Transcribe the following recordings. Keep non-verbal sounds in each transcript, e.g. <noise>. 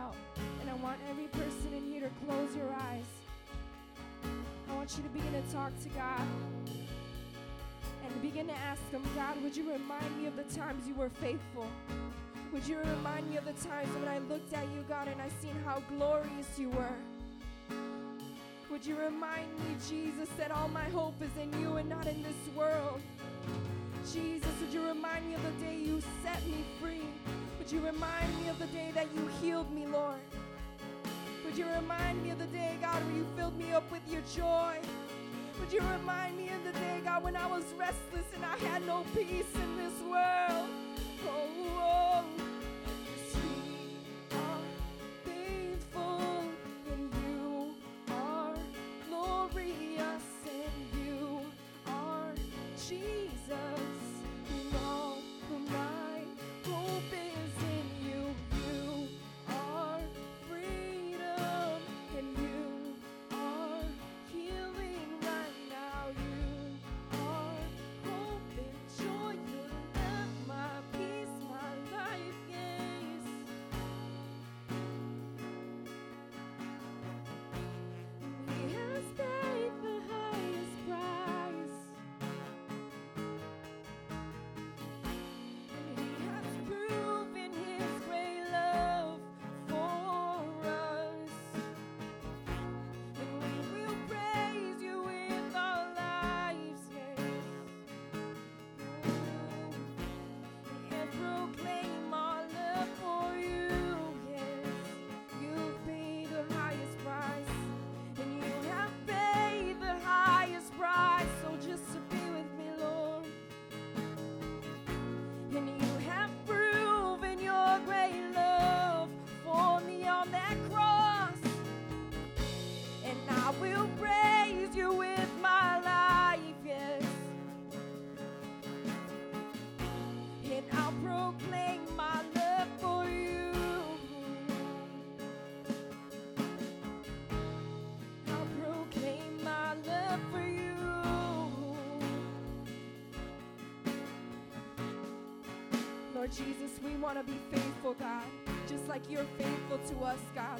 out. And I want every person in here to close your eyes. I want you to begin to talk to God and begin to ask Him, God, would you remind me of the times you were faithful? Would you remind me of the times when I looked at you, God, and I seen how glorious you were? Would you remind me, Jesus, that all my hope is in you and not in this world? Jesus, would you remind me of the day you set me free? Would you remind me of the day that you healed me, Lord? Would you remind me of the day, God, where you filled me up with your joy? Would you remind me of the day, God, when I was restless and I had no peace in this world? Lord Jesus, we want to be faithful, God, just like you're faithful to us, God.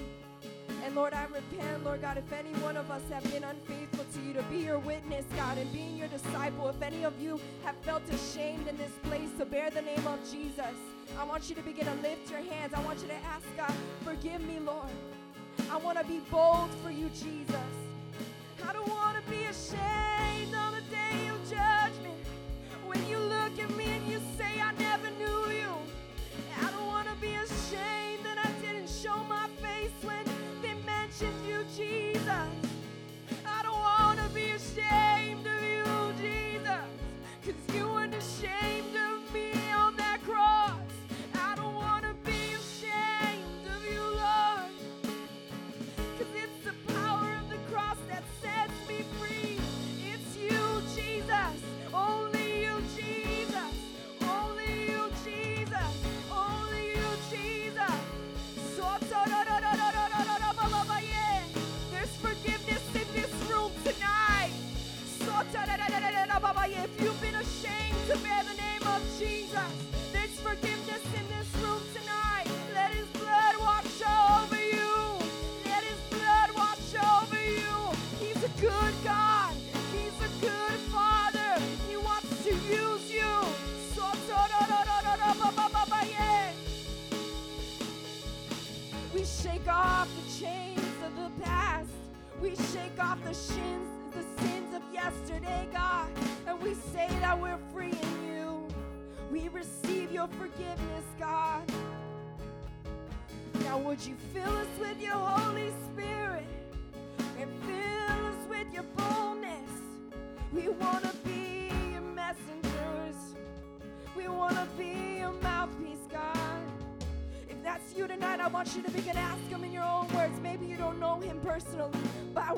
And Lord, I repent, Lord God, if any one of us have been unfaithful to you to be your witness, God, and being your disciple, if any of you have felt ashamed in this place to bear the name of Jesus, I want you to begin to lift your hands. I want you to ask God, forgive me, Lord. I want to be bold for you, Jesus.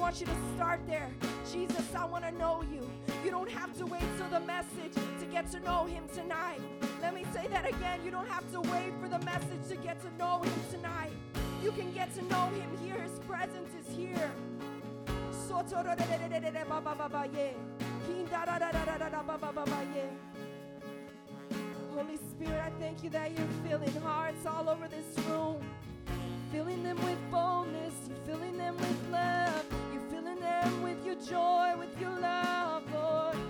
Want you to start there. Jesus, I want to know you. You don't have to wait till the message to get to know Him tonight. Let me say that again. You don't have to wait for the message to get to know Him tonight. You can get to know Him here. His presence is here. Holy Spirit, I thank you that you're filling hearts all over this room. Filling them with boldness, filling them with love, with your joy, with your love, Lord.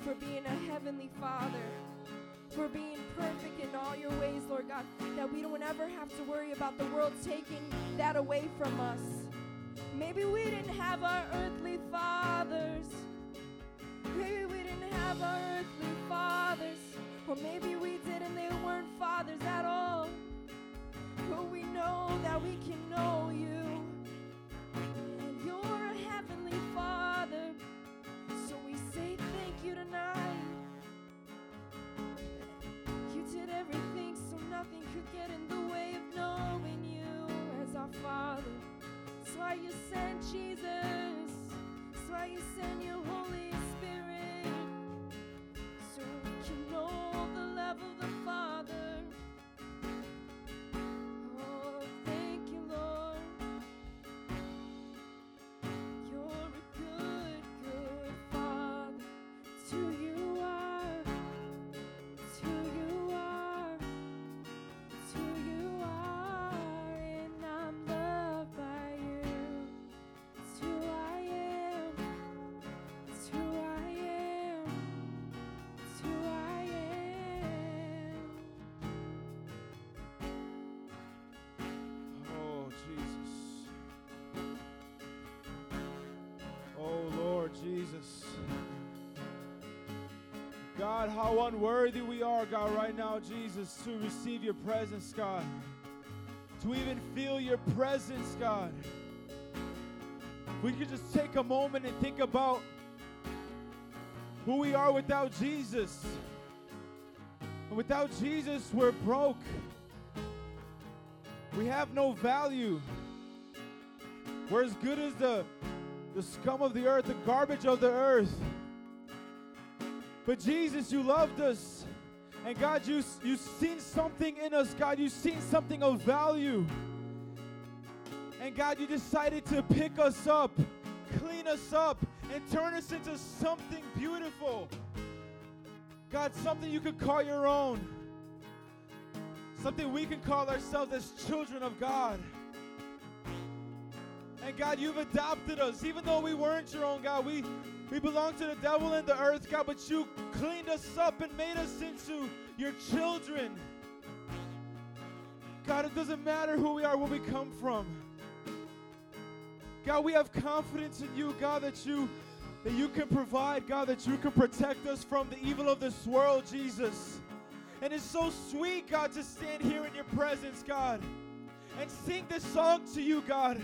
For being a Heavenly Father, for being perfect in all your ways, Lord God, that we don't ever have to worry about the world taking that away from us. Maybe we didn't have our earthly fathers. Maybe we didn't have our earthly fathers. Or maybe we did and they weren't fathers at all. But we know that we can know you. night. You did everything so nothing could get in the way of knowing you as our Father. That's why you sent Jesus. God, how unworthy we are, God, right now, Jesus, to receive your presence, God. To even feel your presence, God. If we could just take a moment and think about who we are without Jesus. And without Jesus, we're broke. We have no value. We're as good as the, the scum of the earth, the garbage of the earth. But Jesus, you loved us. And God, you, you've seen something in us, God. You've seen something of value. And God, you decided to pick us up, clean us up, and turn us into something beautiful. God, something you could call your own. Something we can call ourselves as children of God. And God, you've adopted us. Even though we weren't your own, God, we, we belong to the devil and the earth, God, but you cleaned us up and made us into your children. God, it doesn't matter who we are, where we come from. God, we have confidence in you, God, that you that you can provide, God, that you can protect us from the evil of this world, Jesus. And it's so sweet, God, to stand here in your presence, God, and sing this song to you, God.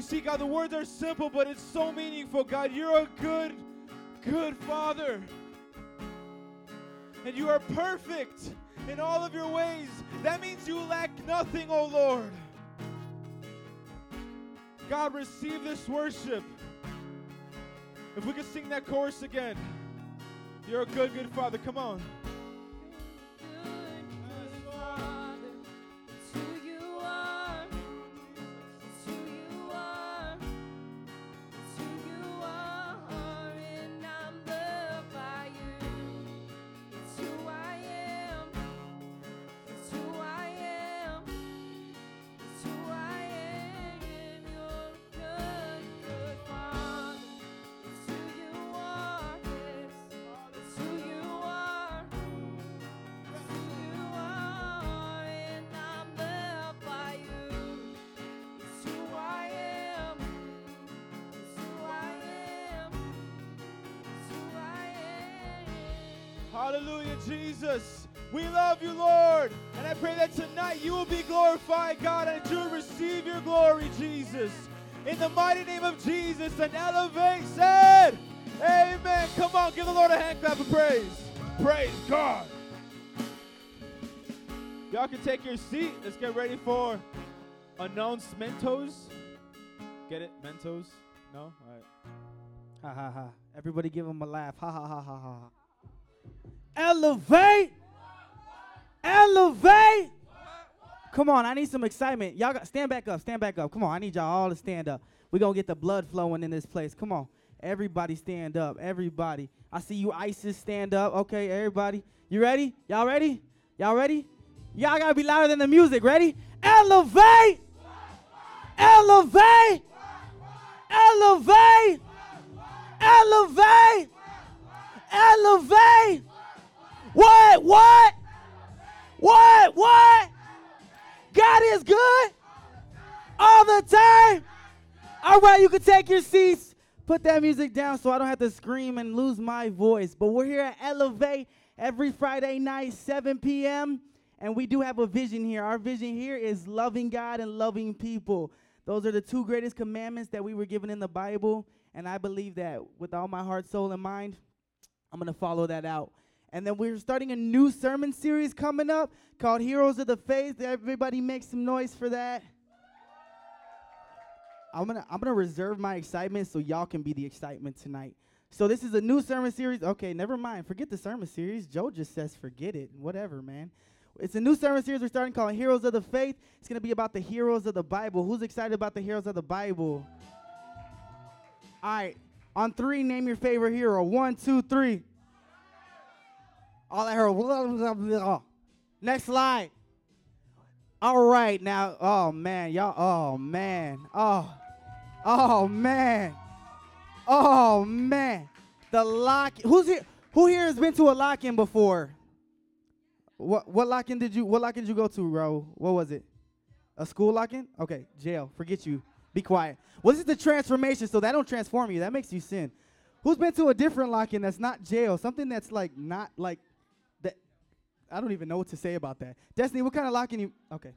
You see, God, the words are simple, but it's so meaningful, God. You're a good, good Father. And you are perfect in all of your ways. That means you lack nothing, oh Lord. God, receive this worship. If we could sing that chorus again. You're a good, good Father. Come on. Jesus. We love you, Lord. And I pray that tonight you will be glorified, God, and you receive your glory, Jesus. In the mighty name of Jesus, and elevate said, Amen. Come on, give the Lord a hand clap of praise. Praise God. Y'all can take your seat. Let's get ready for announcements. Get it? Mentos? No? All right. Ha ha ha. Everybody give him a laugh. Ha ha ha ha ha. Elevate. Elevate. Come on, I need some excitement. Y'all got stand back up. Stand back up. Come on, I need y'all all to stand up. We're to get the blood flowing in this place. Come on. Everybody stand up. Everybody. I see you ISIS stand up. Okay, everybody. You ready? Y'all ready? Y'all ready? Y'all got to be louder than the music. Ready? Elevate. Elevate. Elevate. Elevate. Elevate. What? What? What? What? God is good all the time. All right, you can take your seats. Put that music down so I don't have to scream and lose my voice. But we're here at Elevate every Friday night, 7 p.m. And we do have a vision here. Our vision here is loving God and loving people. Those are the two greatest commandments that we were given in the Bible. And I believe that with all my heart, soul, and mind, I'm going to follow that out. And then we're starting a new sermon series coming up called Heroes of the Faith. Everybody make some noise for that. I'm gonna I'm gonna reserve my excitement so y'all can be the excitement tonight. So this is a new sermon series. Okay, never mind. Forget the sermon series. Joe just says forget it. Whatever, man. It's a new sermon series we're starting called Heroes of the Faith. It's gonna be about the heroes of the Bible. Who's excited about the heroes of the Bible? All right. On three, name your favorite hero. One, two, three. All I heard. Next slide. All right, now. Oh man, y'all. Oh man. Oh. Oh man. Oh man. The lock. Who's here? Who here has been to a lock-in before? What what lock-in did you? What lock-in did you go to, bro? What was it? A school lock-in? Okay, jail. Forget you. Be quiet. Well, this is the transformation, so that don't transform you. That makes you sin. Who's been to a different lock-in that's not jail? Something that's like not like. I don't even know what to say about that. Destiny, what kind of lock-in you? Okay,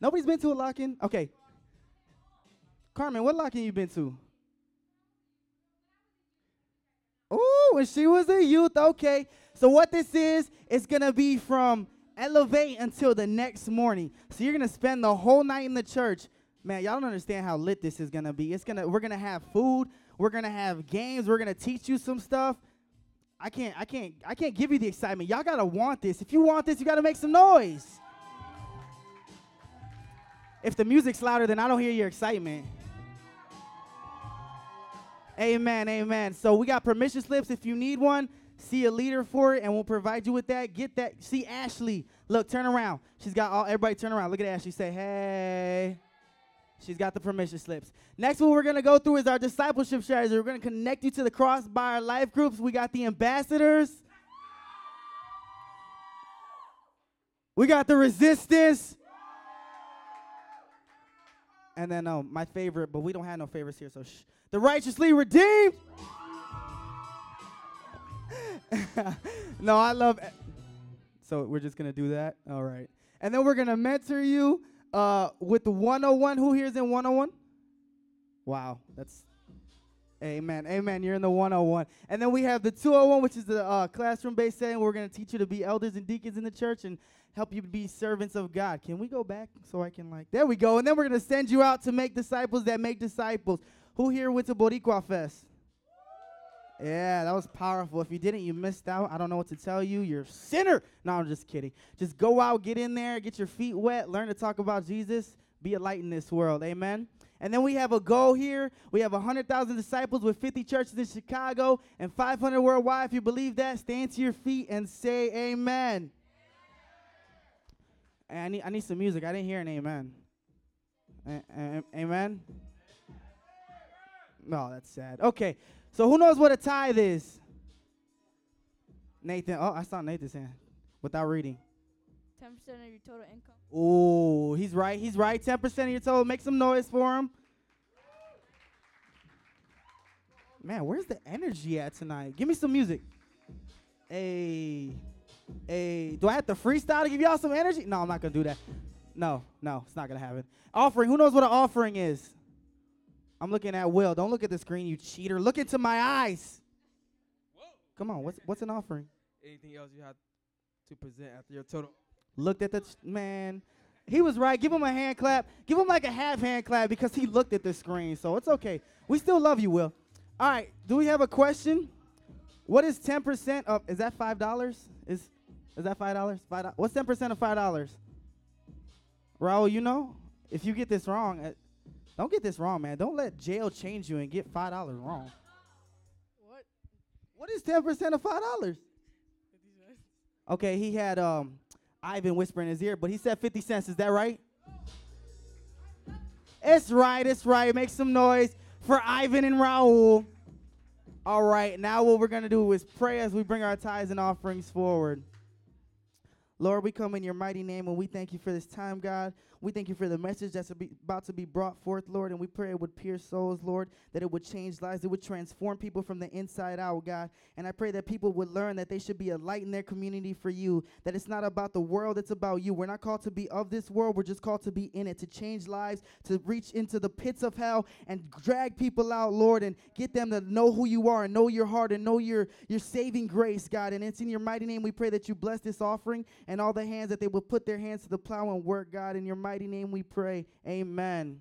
nobody's been to a lock-in. Okay, Carmen, what lock-in you been to? Oh, when she was a youth. Okay, so what this is, it's gonna be from elevate until the next morning. So you're gonna spend the whole night in the church. Man, y'all don't understand how lit this is gonna be. It's gonna we're gonna have food, we're gonna have games, we're gonna teach you some stuff. I can't, I can't, I can't give you the excitement. Y'all gotta want this. If you want this, you gotta make some noise. If the music's louder, then I don't hear your excitement. Amen, amen. So we got permission slips if you need one. See a leader for it, and we'll provide you with that. Get that. See Ashley. Look, turn around. She's got all. Everybody, turn around. Look at Ashley. Say, hey. She's got the permission slips. Next, what we're gonna go through is our discipleship strategy. We're gonna connect you to the cross by our life groups. We got the ambassadors. We got the resistance. And then um, my favorite, but we don't have no favorites here, so shh. The righteously redeemed. <laughs> no, I love. e- So we're just gonna do that. All right, and then we're gonna mentor you uh, with 101. Who here's in 101? Wow, that's. Amen. Amen. You're in the 101. And then we have the 201, which is the uh, classroom based setting. We're going to teach you to be elders and deacons in the church and help you be servants of God. Can we go back so I can, like, there we go. And then we're going to send you out to make disciples that make disciples. Who here went to Boricua Fest? Yeah, that was powerful. If you didn't, you missed out. I don't know what to tell you. You're a sinner. No, I'm just kidding. Just go out, get in there, get your feet wet, learn to talk about Jesus, be a light in this world. Amen. And then we have a goal here. We have 100,000 disciples with 50 churches in Chicago and 500 worldwide. If you believe that, stand to your feet and say amen. And I need, I need some music. I didn't hear an amen. A- a- amen? No, that's sad. Okay, so who knows what a tithe is? Nathan. Oh, I saw Nathan's hand without reading. Ten percent of your total income. Oh, he's right. He's right. 10% of your total. Make some noise for him. Man, where's the energy at tonight? Give me some music. Hey, hey. Do I have to freestyle to give y'all some energy? No, I'm not going to do that. No, no, it's not going to happen. Offering. Who knows what an offering is? I'm looking at Will. Don't look at the screen, you cheater. Look into my eyes. Come on. What's, what's an offering? Anything else you have to present after your total? looked at the ch- man. He was right. Give him a hand clap. Give him like a half hand clap because he looked at the screen. So it's okay. We still love you, Will. All right. Do we have a question? What is ten percent of? Is that five dollars? Is is that five dollars? Five. What's ten percent of five dollars? Raul, you know, if you get this wrong, uh, don't get this wrong, man. Don't let jail change you and get five dollars wrong. What? What is ten percent of five dollars? Okay, he had um Ivan whisper in his ear, but he said 50 cents. Is that right? It's right, it's right. Make some noise for Ivan and Raul. All right, now what we're going to do is pray as we bring our tithes and offerings forward. Lord, we come in your mighty name and we thank you for this time, God. We thank you for the message that's about to be brought forth, Lord, and we pray it would pierce souls, Lord, that it would change lives, it would transform people from the inside out, God. And I pray that people would learn that they should be a light in their community for you, that it's not about the world, it's about you. We're not called to be of this world, we're just called to be in it, to change lives, to reach into the pits of hell and drag people out, Lord, and get them to know who you are and know your heart and know your, your saving grace, God. And it's in your mighty name we pray that you bless this offering and all the hands that they will put their hands to the plow and work, God. In your mighty name we pray. Amen.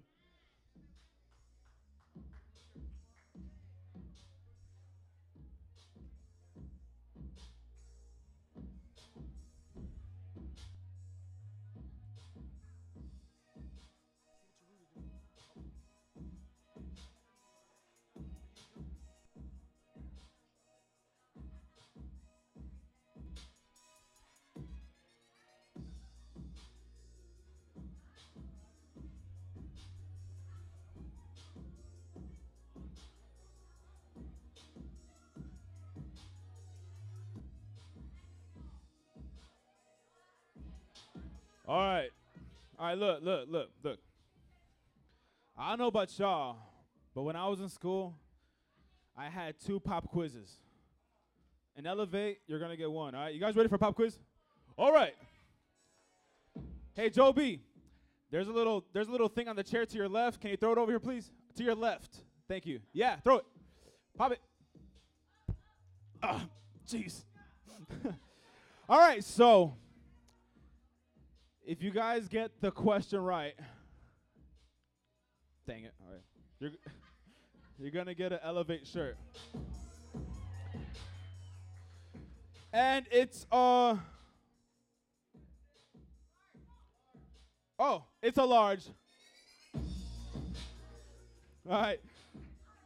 All right. All right, look, look, look, look. I don't know about y'all, but when I was in school, I had two pop quizzes. And Elevate, you're gonna get one. All right, you guys ready for pop quiz? All right. Hey, Joe B. There's a little there's a little thing on the chair to your left. Can you throw it over here, please? To your left. Thank you. Yeah, throw it. Pop it. Ah, jeez. <laughs> All right, so if you guys get the question right, dang it. All right, you're <laughs> you're gonna get an Elevate shirt, and it's uh oh, it's a large. All right,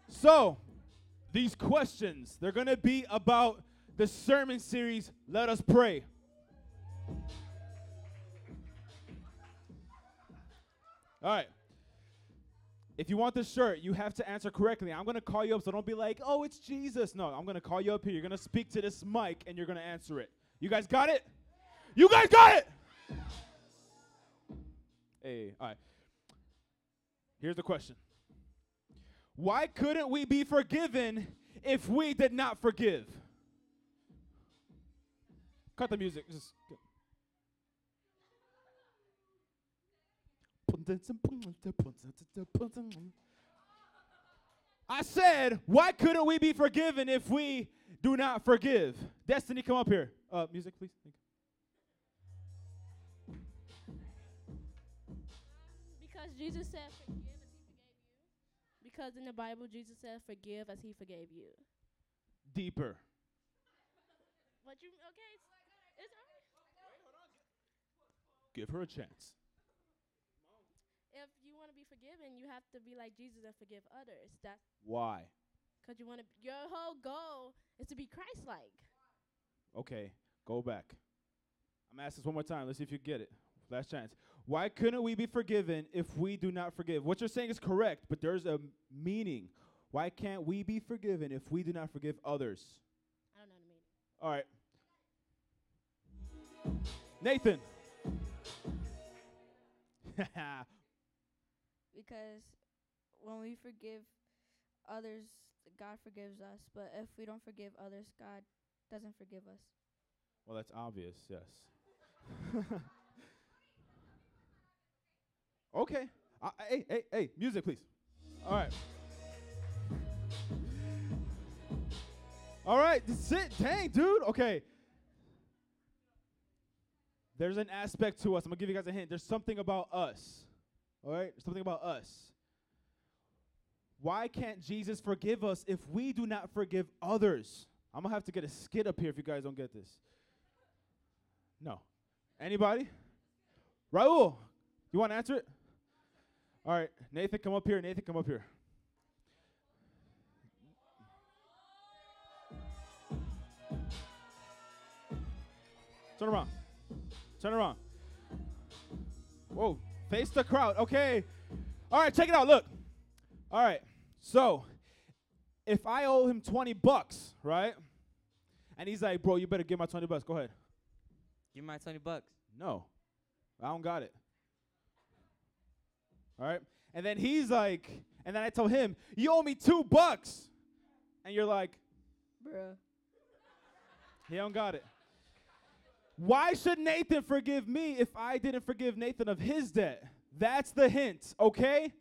so these questions they're gonna be about the sermon series. Let us pray. All right. If you want this shirt, you have to answer correctly. I'm going to call you up, so don't be like, oh, it's Jesus. No, I'm going to call you up here. You're going to speak to this mic, and you're going to answer it. You guys got it? You guys got it? Hey, all right. Here's the question Why couldn't we be forgiven if we did not forgive? Cut the music. Just. I said, why couldn't we be forgiven if we do not forgive? Destiny, come up here. Uh, music, please. Thank you. Because Jesus said, forgive as he forgave you. Because in the Bible, Jesus said, forgive as he forgave you. Deeper. What you, okay, it's, it's alright. Give her a chance. If you want to be forgiven, you have to be like Jesus and forgive others. That's Why? because you want to, your whole goal is to be Christ like. Okay, go back. I'm asking this one more time. Let's see if you get it. Last chance. Why couldn't we be forgiven if we do not forgive? What you're saying is correct, but there's a meaning. Why can't we be forgiven if we do not forgive others? I don't know the meaning. All right. Nathan. <laughs> <laughs> because when we forgive others, God forgives us. But if we don't forgive others, God doesn't forgive us. well, that's obvious, yes. <laughs> okay. Uh, hey, hey, hey, music, please. All right. All right, that's it. Dang, dude. Okay. There's an aspect to us. I'm going to give you guys a hint. There's something about us. All right? Something about us. Why can't Jesus forgive us if we do not forgive others? I'm to have to get a skit up here if you guys don't get this. No. Anybody? Raul, you want to answer it? All right, Nathan, come up here. Nathan, come up here. Turn around. Turn around. Whoa, face the crowd. Okay. All right, check it out. Look. All right. So, if I owe him 20 bucks, right? And he's like, bro, you better give my 20 bucks. Go ahead. Give my 20 bucks. No, I don't got it. All right. And then he's like, and then I tell him, you owe me two bucks. And you're like, Bruh. he don't got it. Why should Nathan forgive me if I didn't forgive Nathan of his debt? That's the hint, okay?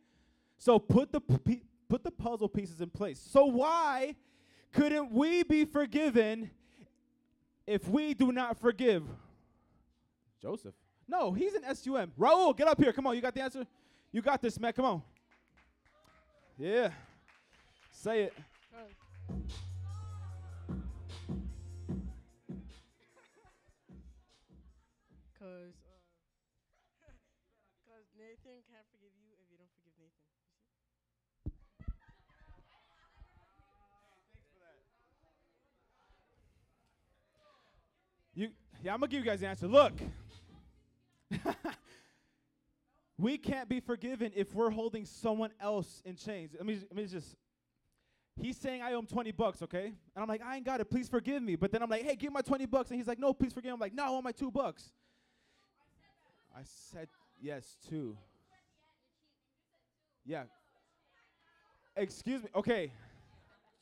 So put the p- put the puzzle pieces in place. So why couldn't we be forgiven if we do not forgive Joseph? No, he's an SUM. Raul, get up here. Come on, you got the answer? You got this, man. Come on. Yeah. Say it. Cause, uh, <laughs> cause Nathan can't forgive you if you don't forgive Nathan. You see? You, yeah, I'm gonna give you guys the answer. Look, <laughs> we can't be forgiven if we're holding someone else in chains. Let me, I mean, just he's saying I owe him 20 bucks, okay? And I'm like, I ain't got it. Please forgive me. But then I'm like, hey, give me my 20 bucks, and he's like, no, please forgive. me. I'm like, no, I want my two bucks. I said yes, two. Yeah. Excuse me. Okay.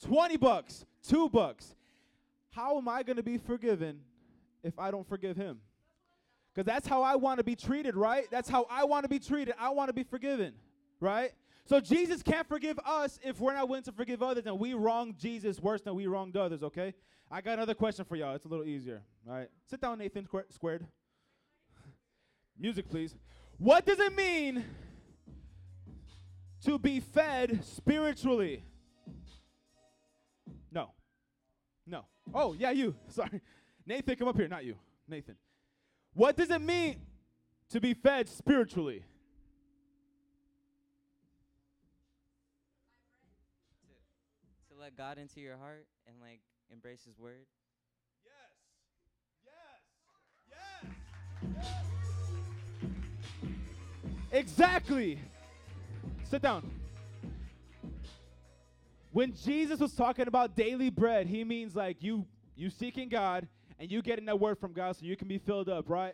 20 bucks, 2 bucks. How am I going to be forgiven if I don't forgive him? Cuz that's how I want to be treated, right? That's how I want to be treated. I want to be forgiven, right? So Jesus can't forgive us if we're not willing to forgive others and we wronged Jesus worse than we wronged others, okay? I got another question for y'all. It's a little easier, all right? Sit down, Nathan Squared. Music, please. What does it mean to be fed spiritually? No. No. Oh, yeah, you. <laughs> Sorry. Nathan, come up here. Not you. Nathan. What does it mean to be fed spiritually? To let God into your heart and like embrace His word. Yes. Yes. Yes. Exactly. Sit down. When Jesus was talking about daily bread, he means like you you seeking God and you getting that word from God so you can be filled up, right?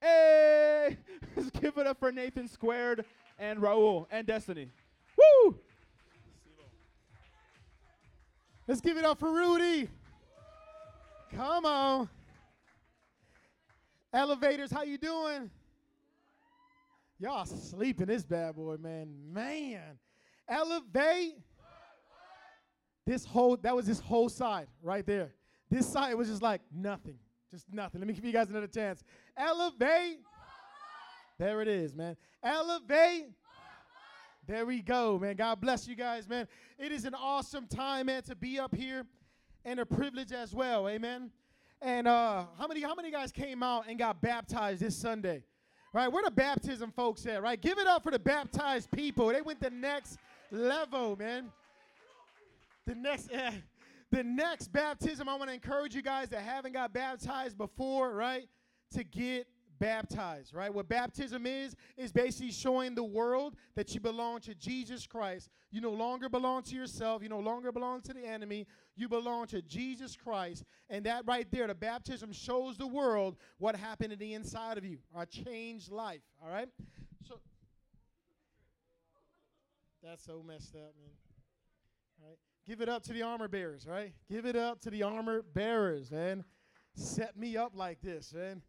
Hey! <laughs> Let's give it up for Nathan Squared and Raul and Destiny. Woo! Let's give it up for Rudy. Come on. Elevators, how you doing? Y'all sleeping this bad boy, man. Man. Elevate. This whole that was this whole side right there. This side was just like nothing. Just nothing. Let me give you guys another chance. Elevate. There it is, man. Elevate. There we go, man. God bless you guys, man. It is an awesome time, man, to be up here and a privilege as well. Amen. And uh, how many how many guys came out and got baptized this Sunday? Right? Where the baptism folks at? Right? Give it up for the baptized people. They went the next level, man. The next <laughs> eh, the next baptism, I want to encourage you guys that haven't got baptized before, right? To get baptized, right? What baptism is, is basically showing the world that you belong to Jesus Christ. You no longer belong to yourself. You no longer belong to the enemy. You belong to Jesus Christ. And that right there, the baptism shows the world what happened in the inside of you, a changed life, all right? So, that's so messed up, man. All right? Give it up to the armor bearers, right? Give it up to the armor bearers, man. Set me up like this, man.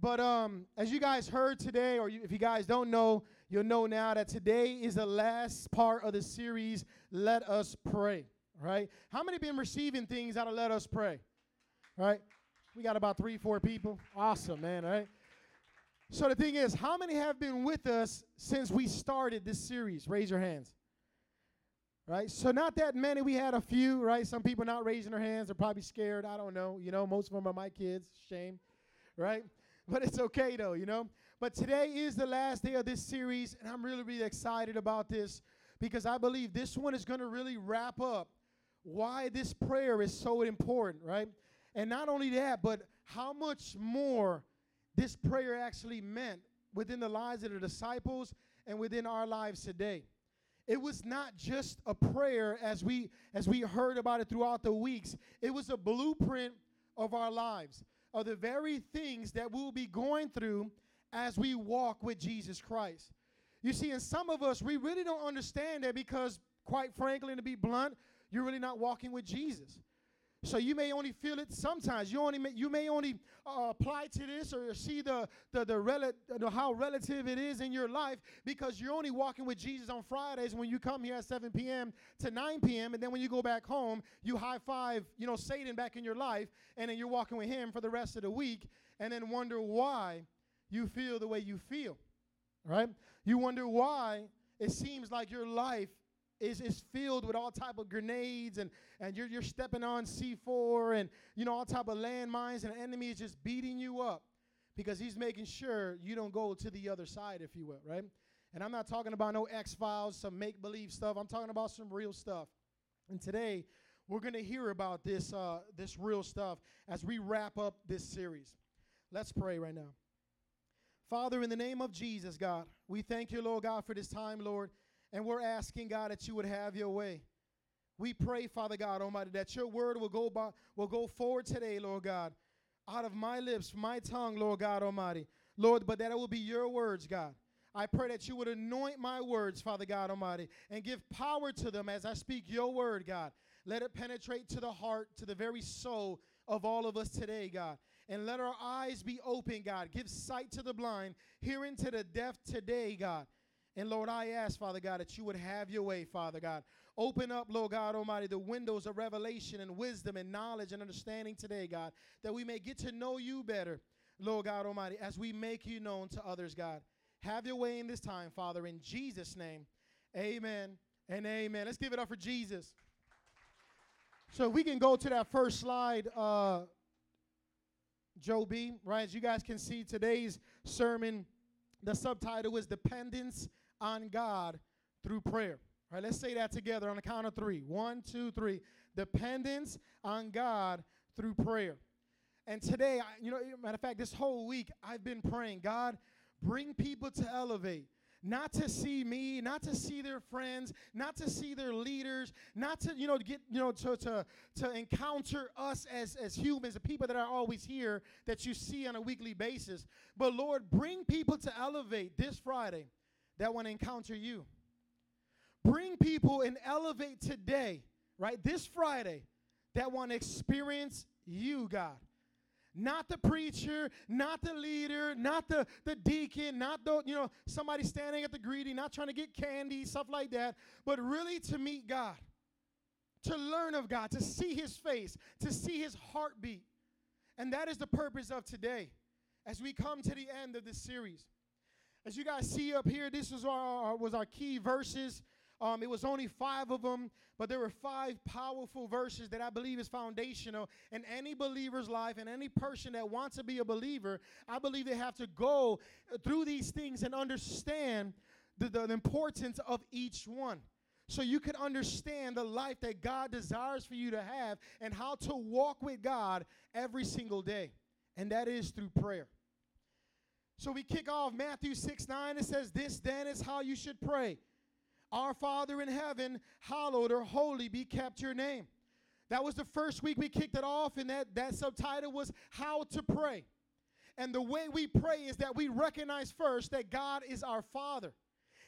But um, as you guys heard today, or if you guys don't know, you'll know now that today is the last part of the series, Let Us Pray, right? How many been receiving things out of Let Us Pray, right? We got about three, four people. Awesome, man, right? So the thing is, how many have been with us since we started this series? Raise your hands. Right? So not that many. We had a few, right? Some people not raising their hands. They're probably scared. I don't know. You know, most of them are my kids. Shame. Right? But it's okay though, you know? But today is the last day of this series, and I'm really, really excited about this because I believe this one is going to really wrap up why this prayer is so important, right? And not only that, but how much more this prayer actually meant within the lives of the disciples and within our lives today. It was not just a prayer as we as we heard about it throughout the weeks. It was a blueprint of our lives, of the very things that we'll be going through as we walk with Jesus Christ. You see, and some of us, we really don't understand that because, quite frankly, and to be blunt, you're really not walking with Jesus. So you may only feel it sometimes. You only may, you may only uh, apply to this or see the the the, rel- how relative it is in your life because you're only walking with Jesus on Fridays when you come here at 7 p.m. to 9 p.m. and then when you go back home, you high five you know Satan back in your life, and then you're walking with him for the rest of the week, and then wonder why you feel the way you feel, right? You wonder why it seems like your life is, is filled with all type of grenades and, and you're, you're stepping on C4 and you know all type of landmines and the enemy is just beating you up because he's making sure you don't go to the other side, if you will, right? And I'm not talking about no X Files, some make believe stuff. I'm talking about some real stuff. And today we're going to hear about this uh, this real stuff as we wrap up this series. Let's pray right now. Father, in the name of Jesus, God, we thank you, Lord God, for this time, Lord. And we're asking, God, that you would have your way. We pray, Father God Almighty, that your word will go by, will go forward today, Lord God, out of my lips, my tongue, Lord God Almighty. Lord, but that it will be your words, God. I pray that you would anoint my words, Father God Almighty, and give power to them as I speak your word, God. Let it penetrate to the heart, to the very soul of all of us today, God. And let our eyes be open, God. Give sight to the blind, hearing to the deaf today, God. And Lord, I ask, Father God, that you would have your way, Father God. Open up, Lord God Almighty, the windows of revelation and wisdom and knowledge and understanding today, God, that we may get to know you better, Lord God Almighty, as we make you known to others, God. Have your way in this time, Father, in Jesus' name. Amen and amen. Let's give it up for Jesus. So we can go to that first slide, uh, Joe B. Right, as you guys can see, today's sermon, the subtitle is Dependence on God Through Prayer. All right, let's say that together on the count of three. One, two, three. Dependence on God through prayer. And today, I, you know, matter of fact, this whole week I've been praying, God, bring people to elevate. Not to see me, not to see their friends, not to see their leaders, not to, you know, get, you know, to, to, to encounter us as, as humans, the people that are always here that you see on a weekly basis. But Lord, bring people to elevate this Friday that want to encounter you. Bring people and elevate today, right? This Friday that want to experience you, God. Not the preacher, not the leader, not the, the deacon, not the, you know, somebody standing at the greeting, not trying to get candy, stuff like that, but really to meet God, to learn of God, to see his face, to see his heartbeat. And that is the purpose of today as we come to the end of this series. As you guys see up here, this is our, was our key verses um, it was only five of them, but there were five powerful verses that I believe is foundational in any believer's life and any person that wants to be a believer. I believe they have to go through these things and understand the, the importance of each one. So you can understand the life that God desires for you to have and how to walk with God every single day. And that is through prayer. So we kick off Matthew 6 9. It says, This then is how you should pray. Our Father in heaven, hallowed or holy be kept your name. That was the first week we kicked it off, and that, that subtitle was How to Pray. And the way we pray is that we recognize first that God is our Father.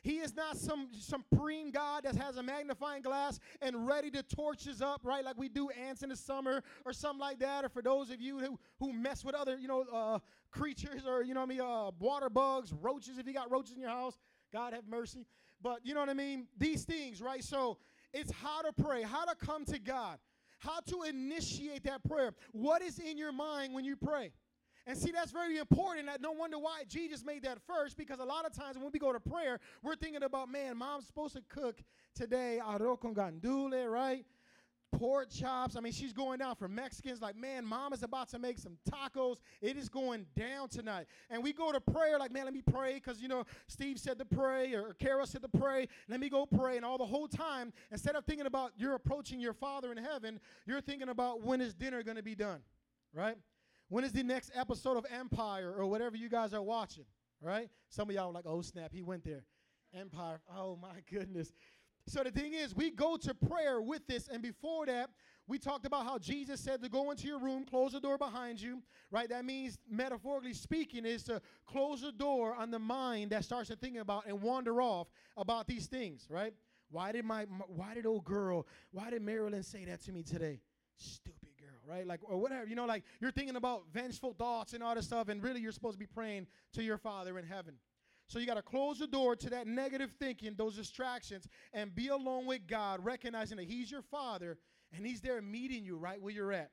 He is not some supreme God that has a magnifying glass and ready to torch us up, right? Like we do ants in the summer or something like that. Or for those of you who, who mess with other, you know, uh, creatures or, you know I mean, uh, water bugs, roaches, if you got roaches in your house, God have mercy. But you know what I mean? These things, right? So it's how to pray, how to come to God, how to initiate that prayer. What is in your mind when you pray? And see, that's very important. no wonder why Jesus made that first, because a lot of times when we go to prayer, we're thinking about, man, mom's supposed to cook today arroz con gandule, right? pork chops. I mean, she's going down for Mexicans. Like, man, mom is about to make some tacos. It is going down tonight. And we go to prayer, like, man, let me pray, because, you know, Steve said to pray, or Carol said to pray. Let me go pray. And all the whole time, instead of thinking about you're approaching your Father in heaven, you're thinking about when is dinner going to be done, right? When is the next episode of Empire or whatever you guys are watching, right? Some of y'all are like, oh, snap, he went there. Empire. Oh, my goodness. So the thing is, we go to prayer with this, and before that, we talked about how Jesus said to go into your room, close the door behind you, right? That means, metaphorically speaking, is to close the door on the mind that starts to think about and wander off about these things, right? Why did my, my why did old girl, why did Marilyn say that to me today? Stupid right? Like, or whatever, you know, like you're thinking about vengeful thoughts and all this stuff, and really you're supposed to be praying to your Father in heaven. So you got to close the door to that negative thinking, those distractions, and be alone with God, recognizing that He's your Father and He's there meeting you right where you're at.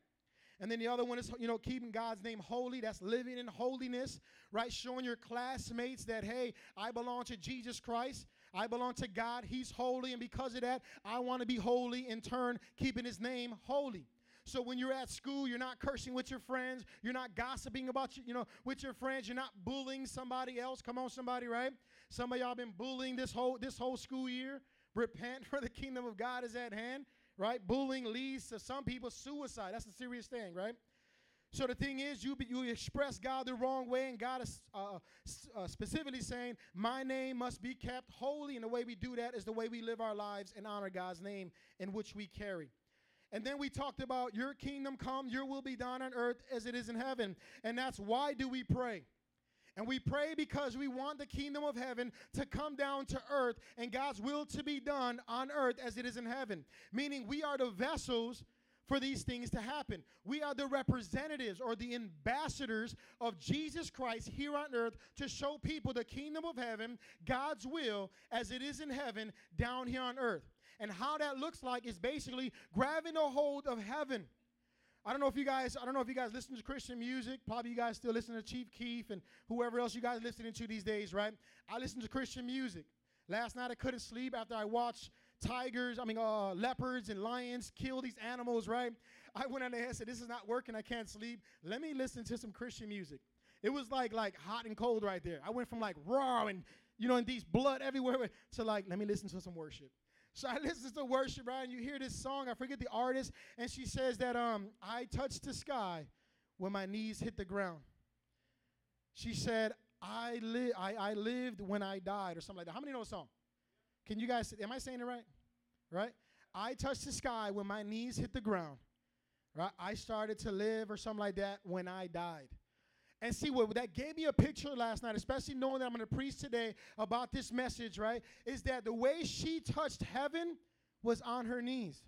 And then the other one is, you know, keeping God's name holy. That's living in holiness, right? Showing your classmates that, hey, I belong to Jesus Christ. I belong to God. He's holy. And because of that, I want to be holy in turn, keeping His name holy. So when you're at school, you're not cursing with your friends, you're not gossiping about you, you know, with your friends, you're not bullying somebody else. Come on, somebody, right? Some of y'all been bullying this whole this whole school year. Repent, <laughs> for the kingdom of God is at hand. Right? Bullying leads to some people suicide. That's a serious thing, right? So the thing is, you you express God the wrong way, and God is uh, uh, specifically saying, "My name must be kept holy." And the way we do that is the way we live our lives and honor God's name in which we carry. And then we talked about your kingdom come, your will be done on earth as it is in heaven. And that's why do we pray? And we pray because we want the kingdom of heaven to come down to earth and God's will to be done on earth as it is in heaven. Meaning we are the vessels for these things to happen. We are the representatives or the ambassadors of Jesus Christ here on earth to show people the kingdom of heaven, God's will as it is in heaven down here on earth. And how that looks like is basically grabbing a hold of heaven. I don't know if you guys, I don't know if you guys listen to Christian music. Probably you guys still listen to Chief Keef and whoever else you guys listening to these days, right? I listen to Christian music. Last night I couldn't sleep after I watched tigers, I mean uh, leopards and lions kill these animals, right? I went on there and said, "This is not working. I can't sleep. Let me listen to some Christian music." It was like like hot and cold right there. I went from like raw and you know and these blood everywhere <laughs> to like let me listen to some worship. So I listen to worship, right? And you hear this song, I forget the artist, and she says that um, I touched the sky when my knees hit the ground. She said, I, li- I, I lived when I died, or something like that. How many know the song? Can you guys, am I saying it right? Right? I touched the sky when my knees hit the ground. Right? I started to live, or something like that, when I died. And see what that gave me a picture last night, especially knowing that I'm going to preach today about this message, right? Is that the way she touched heaven was on her knees.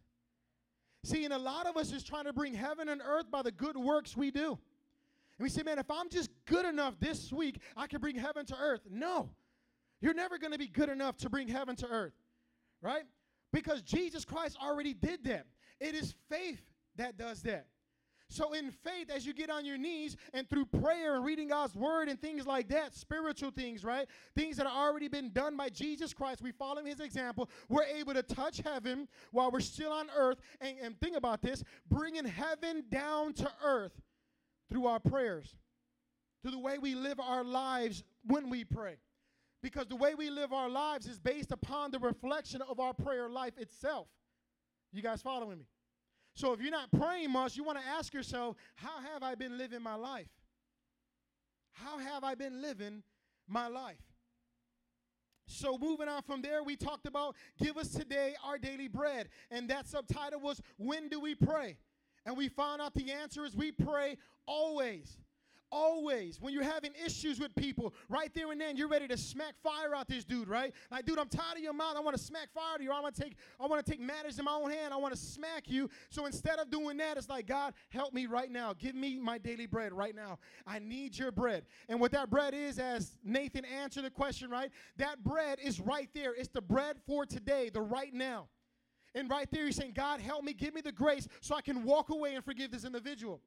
See, and a lot of us is trying to bring heaven and earth by the good works we do. And we say, man, if I'm just good enough this week, I can bring heaven to earth. No, you're never going to be good enough to bring heaven to earth, right? Because Jesus Christ already did that. It is faith that does that. So, in faith, as you get on your knees and through prayer and reading God's word and things like that, spiritual things, right? Things that have already been done by Jesus Christ, we follow his example. We're able to touch heaven while we're still on earth. And, and think about this bringing heaven down to earth through our prayers, through the way we live our lives when we pray. Because the way we live our lives is based upon the reflection of our prayer life itself. You guys following me? So if you're not praying much, you want to ask yourself, how have I been living my life? How have I been living my life? So moving on from there, we talked about give us today our daily bread. And that subtitle was when do we pray? And we found out the answer is we pray always. Always, when you're having issues with people, right there and then, you're ready to smack fire out this dude, right? Like, dude, I'm tired of your mouth. I want to smack fire to you. I want to take, I want to take matters in my own hand. I want to smack you. So instead of doing that, it's like, God, help me right now. Give me my daily bread right now. I need your bread. And what that bread is, as Nathan answered the question, right? That bread is right there. It's the bread for today, the right now. And right there, you're saying, God, help me, give me the grace so I can walk away and forgive this individual.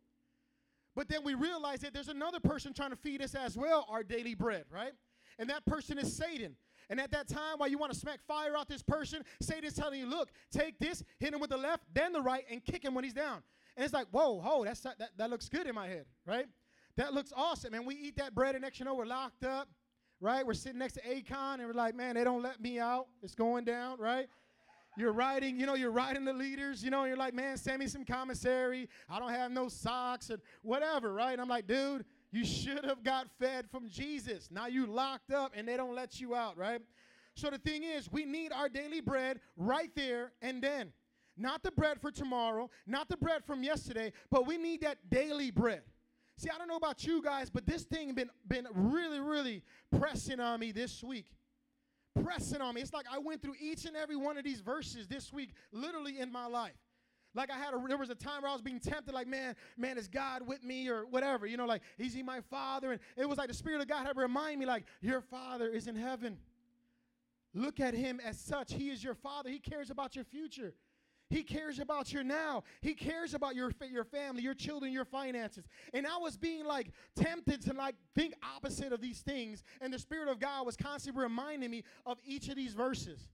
But then we realize that there's another person trying to feed us as well our daily bread, right? And that person is Satan. And at that time, while you want to smack fire out this person, Satan's telling you, look, take this, hit him with the left, then the right, and kick him when he's down. And it's like, whoa, whoa, that's, that, that looks good in my head, right? That looks awesome. And we eat that bread, and next you know, we're locked up, right? We're sitting next to Akon, and we're like, man, they don't let me out. It's going down, right? You're writing, you know, you're writing the leaders, you know, you're like, man, send me some commissary. I don't have no socks and whatever, right? And I'm like, dude, you should have got fed from Jesus. Now you locked up and they don't let you out, right? So the thing is, we need our daily bread right there and then. Not the bread for tomorrow, not the bread from yesterday, but we need that daily bread. See, I don't know about you guys, but this thing been been really, really pressing on me this week pressing on me. It's like I went through each and every one of these verses this week, literally in my life. Like I had a, there was a time where I was being tempted, like, man, man, is God with me or whatever, you know, like, is he my father? And it was like the Spirit of God had to remind me, like, your father is in heaven. Look at him as such. He is your father. He cares about your future. He cares about your now. He cares about your your family, your children, your finances. And I was being like tempted to like think opposite of these things, and the Spirit of God was constantly reminding me of each of these verses.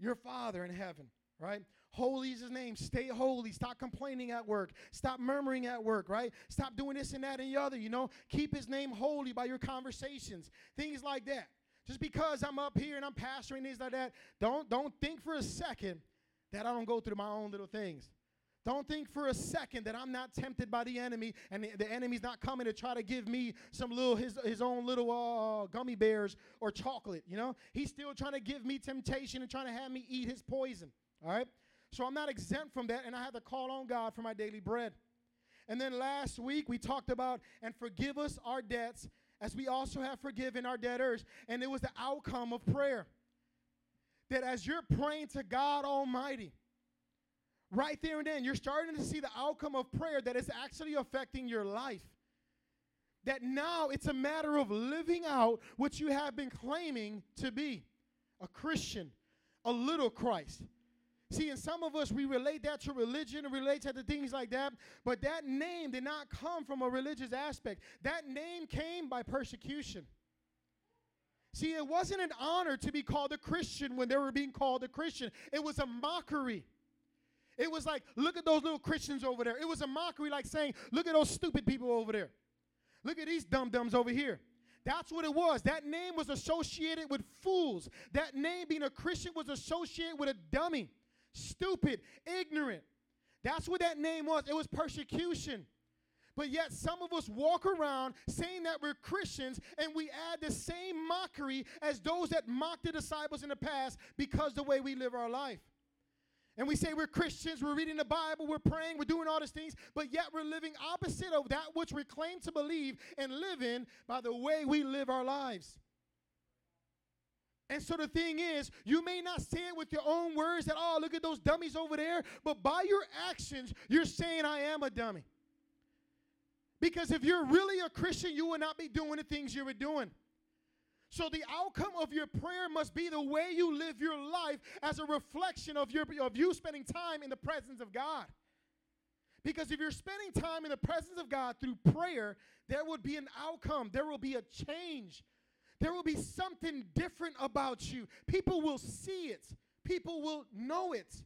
Your Father in heaven, right? Holy is his name. Stay holy. Stop complaining at work. Stop murmuring at work, right? Stop doing this and that and the other, you know? Keep his name holy by your conversations. Things like that. Just because I'm up here and I'm pastoring things like that, don't don't think for a second that I don't go through my own little things. Don't think for a second that I'm not tempted by the enemy and the, enemy's not coming to try to give me some little his, his own little uh, gummy bears or chocolate, you know? He's still trying to give me temptation and trying to have me eat his poison, all right? So I'm not exempt from that and I have to call on God for my daily bread. And then last week we talked about and forgive us our debts as we also have forgiven our debtors. And it was the outcome of prayer. That as you're praying to God Almighty, right there and then, you're starting to see the outcome of prayer that is actually affecting your life. That now it's a matter of living out what you have been claiming to be a Christian, a little Christ. See, and some of us, we relate that to religion and relate to things like that, but that name did not come from a religious aspect. That name came by persecution. See, it wasn't an honor to be called a Christian when they were being called a Christian, it was a mockery. It was like, look at those little Christians over there. It was a mockery, like saying, look at those stupid people over there. Look at these dum dums over here. That's what it was. That name was associated with fools. That name, being a Christian, was associated with a dummy, stupid, ignorant. That's what that name was. It was persecution. But yet, some of us walk around saying that we're Christians and we add the same mockery as those that mocked the disciples in the past because the way we live our life. And we say we're Christians, we're reading the Bible, we're praying, we're doing all these things, but yet we're living opposite of that which we claim to believe and live in by the way we live our lives. And so the thing is, you may not say it with your own words that, oh, look at those dummies over there, but by your actions, you're saying, I am a dummy. Because if you're really a Christian, you will not be doing the things you were doing. So the outcome of your prayer must be the way you live your life as a reflection of your of you spending time in the presence of God. Because if you're spending time in the presence of God through prayer, there would be an outcome. There will be a change. There will be something different about you. People will see it. People will know it.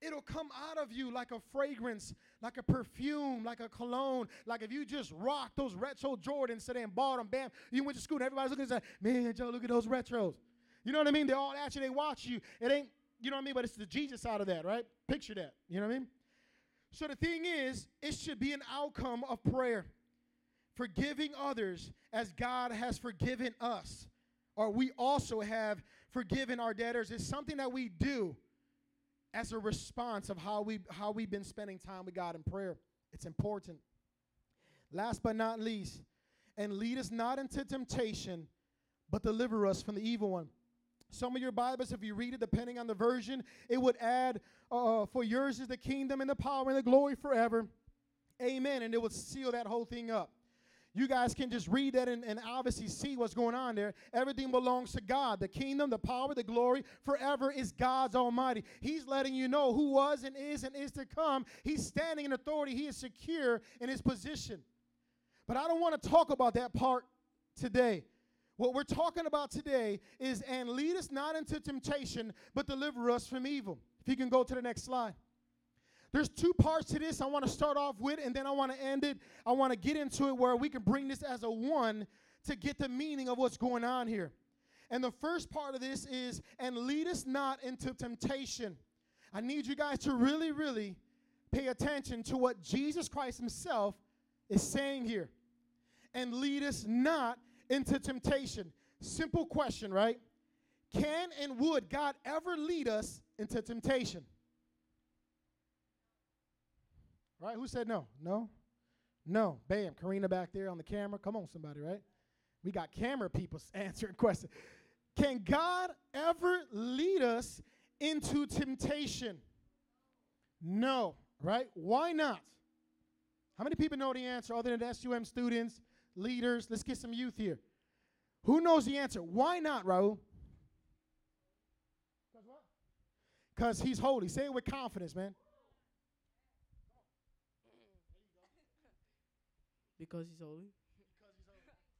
It'll come out of you like a fragrance, like a perfume, like a cologne. Like if you just rock those retro Jordans today and bought them, bam, you went to school and everybody's looking and say, man, Joe, look at those retros. You know what I mean? They're all at you, they watch you. It ain't, you know what I mean? But it's the Jesus side of that, right? Picture that. You know what I mean? So the thing is, it should be an outcome of prayer. Forgiving others as God has forgiven us, or we also have forgiven our debtors, is something that we do as a response of how we how we've been spending time with God in prayer. It's important. Last but not least, and lead us not into temptation, but deliver us from the evil one. Some of your Bibles, if you read it, depending on the version, it would add, uh, "For yours is the kingdom and the power and the glory forever." Amen. And it would seal that whole thing up. You guys can just read that and, and, obviously see what's going on there. Everything belongs to God. The kingdom, the power, the glory forever is God's Almighty. He's letting you know who was and is and is to come. He's standing in authority, He is secure in His position. But I don't want to talk about that part today. What we're talking about today is, and lead us not into temptation, but deliver us from evil. If you can go to the next slide. There's two parts to this I want to start off with, and then I want to end it. I want to get into it where we can bring this as a one to get the meaning of what's going on here. And the first part of this is, and lead us not into temptation. I need you guys to really, really pay attention to what Jesus Christ Himself is saying here. And lead us not into temptation. Simple question, right? Can and would God ever lead us into temptation? Right? Who said no? No? No. Bam. Karina back there on the camera. Come on, somebody, right? We got camera people <laughs> answering questions. Can God ever lead us into temptation? No, right? Why not? How many people know the answer other than the SUM students, leaders? Let's get some youth here. Who knows the answer? Why not, Raul? Because he's holy. Say it with confidence, man. Because he's holy.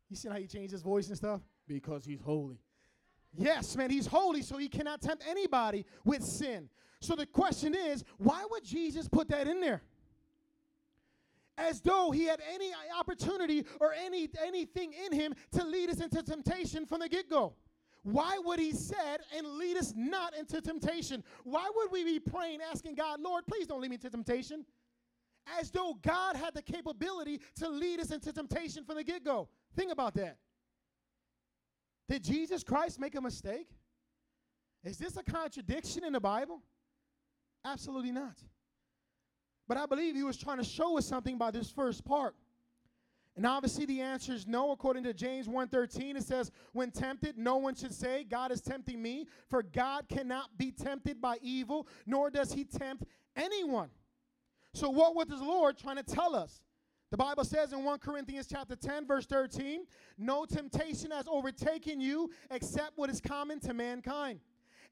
You see how he changed his voice and stuff? Because he's holy. Yes, man, he's holy, so he cannot tempt anybody with sin. So the question is, why would Jesus put that in there? As though he had any opportunity or any anything in him to lead us into temptation from the get-go. Why would he said and lead us not into temptation? Why would we be praying, asking God, Lord, please don't lead me into temptation? As though God had the capability to lead us into temptation from the get go. Think about that. Did Jesus Christ make a mistake? Is this a contradiction in the Bible? Absolutely not. But I believe he was trying to show us something by this first part. And obviously the answer is no. According to James 1:13, it says, "When tempted, no one should say, God is tempting me, for God cannot be tempted by evil, nor does he tempt anyone." So what was the Lord trying to tell us? The Bible says in 1 Corinthians chapter 10 verse 13, "No temptation has overtaken you except what is common to mankind."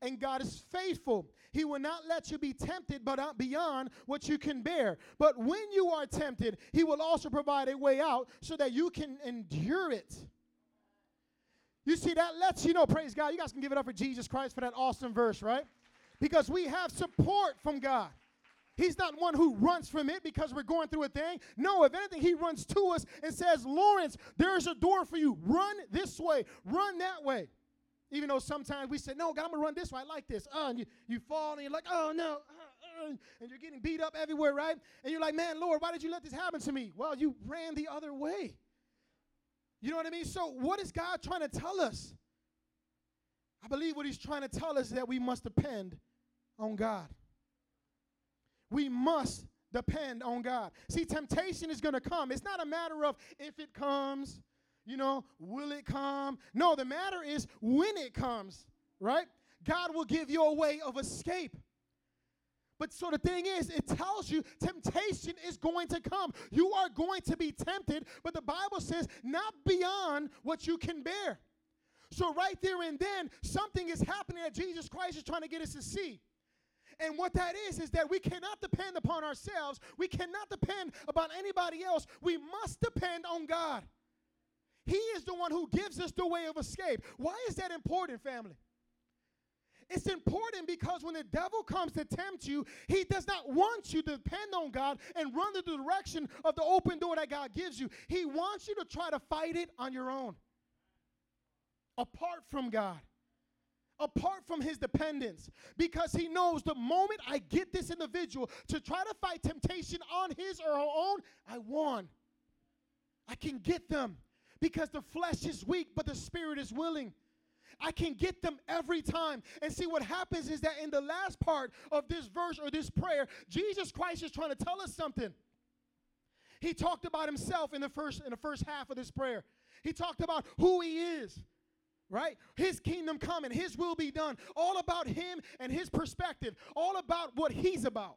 And God is faithful. He will not let you be tempted but out beyond what you can bear. But when you are tempted, he will also provide a way out so that you can endure it. You see, that lets you know, praise God. You guys can give it up for Jesus Christ for that awesome verse, right? Because we have support from God. He's not one who runs from it because we're going through a thing. No, if anything, he runs to us and says, Lawrence, there's a door for you. Run this way, run that way. Even though sometimes we say, No, God, I'm going to run this way. I like this. Uh, and you, you fall and you're like, Oh, no. Uh, uh, and you're getting beat up everywhere, right? And you're like, Man, Lord, why did you let this happen to me? Well, you ran the other way. You know what I mean? So, what is God trying to tell us? I believe what he's trying to tell us is that we must depend on God. We must depend on God. See, temptation is going to come. It's not a matter of if it comes, you know, will it come? No, the matter is when it comes, right? God will give you a way of escape. But so the thing is, it tells you temptation is going to come. You are going to be tempted, but the Bible says not beyond what you can bear. So, right there and then, something is happening that Jesus Christ is trying to get us to see. And what that is, is that we cannot depend upon ourselves. We cannot depend upon anybody else. We must depend on God. He is the one who gives us the way of escape. Why is that important, family? It's important because when the devil comes to tempt you, he does not want you to depend on God and run the direction of the open door that God gives you. He wants you to try to fight it on your own, apart from God apart from his dependence because he knows the moment I get this individual to try to fight temptation on his or her own, I won. I can get them because the flesh is weak, but the spirit is willing. I can get them every time. And see what happens is that in the last part of this verse or this prayer, Jesus Christ is trying to tell us something. He talked about himself in the first in the first half of this prayer. He talked about who he is right? His kingdom come and his will be done. All about him and his perspective, all about what he's about.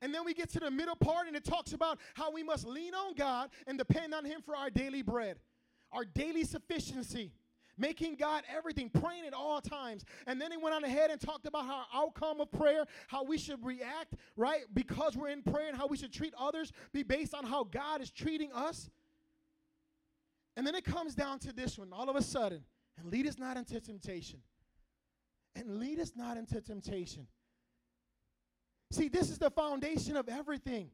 And then we get to the middle part and it talks about how we must lean on God and depend on him for our daily bread, our daily sufficiency. Making God everything, praying at all times. And then he went on ahead and talked about how outcome of prayer, how we should react, right? Because we're in prayer and how we should treat others be based on how God is treating us. And then it comes down to this one all of a sudden. And lead us not into temptation. And lead us not into temptation. See, this is the foundation of everything.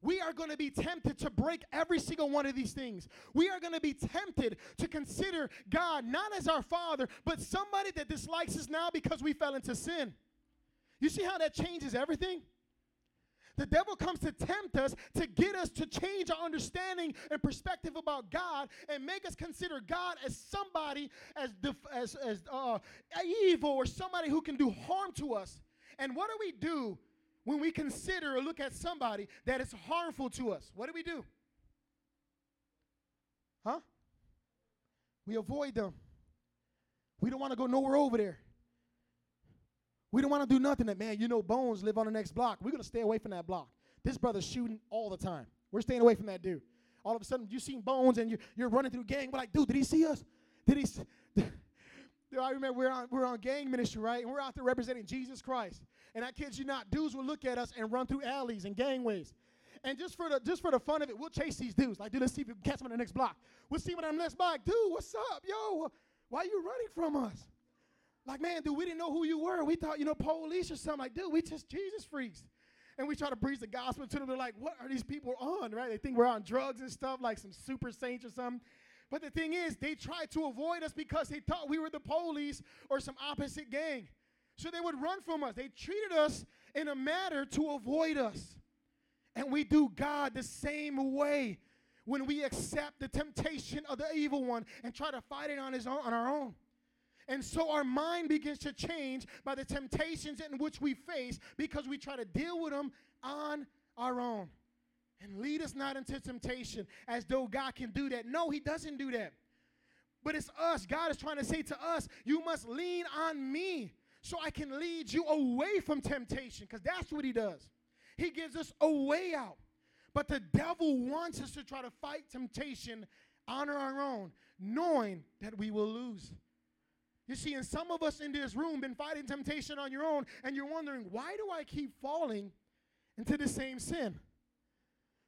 We are going to be tempted to break every single one of these things. We are going to be tempted to consider God not as our Father, but somebody that dislikes us now because we fell into sin. You see how that changes everything? The devil comes to tempt us to get us to change our understanding and perspective about God and make us consider God as somebody as def- as, as uh, evil or somebody who can do harm to us. And what do we do when we consider or look at somebody that is harmful to us? What do we do? Huh? We avoid them. We don't want to go nowhere over there. We don't want to do nothing that, man, you know, Bones live on the next block. We're going to stay away from that block. This brother's shooting all the time. We're staying away from that dude. All of a sudden, you seen Bones and you're, you're running through gang. We're like, dude, did he see us? Did he? S-? <laughs> I remember we're on, we're on gang ministry, right? And we're out there representing Jesus Christ. And I kid you not, dudes will look at us and run through alleys and gangways. And just for the just for the fun of it, we'll chase these dudes. Like, dude, let's see if we can catch them on the next block. We'll see them on the next block. Dude, what's up? Yo, why are you running from us? Like, man, dude, we didn't know who you were. We thought, you know, police or something. Like, dude, we just Jesus freaks. And we try to preach the gospel to them. They're like, what are these people on, right? They think we're on drugs and stuff, like some super saints or something. But the thing is, they tried to avoid us because they thought we were the police or some opposite gang. So they would run from us. They treated us in a manner to avoid us. And we do God the same way when we accept the temptation of the evil one and try to fight it on, his own, on our own. And so our mind begins to change by the temptations in which we face because we try to deal with them on our own. And lead us not into temptation as though God can do that. No, He doesn't do that. But it's us. God is trying to say to us, you must lean on me so I can lead you away from temptation because that's what He does. He gives us a way out. But the devil wants us to try to fight temptation on our own, knowing that we will lose. You see, and some of us in this room been fighting temptation on your own, and you're wondering, why do I keep falling into the same sin?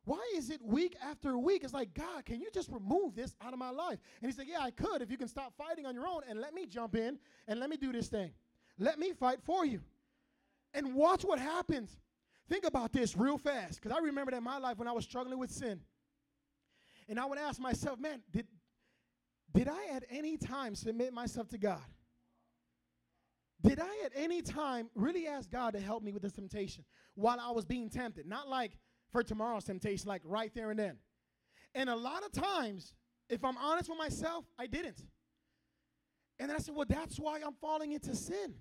Why is it week after week? It's like, God, can you just remove this out of my life? And he said, Yeah, I could if you can stop fighting on your own and let me jump in and let me do this thing. Let me fight for you. And watch what happens. Think about this real fast, because I remember that in my life when I was struggling with sin. And I would ask myself, man, did, did I at any time submit myself to God? Did I at any time really ask God to help me with this temptation while I was being tempted? Not like for tomorrow's temptation, like right there and then. And a lot of times, if I'm honest with myself, I didn't. And then I said, well, that's why I'm falling into sin.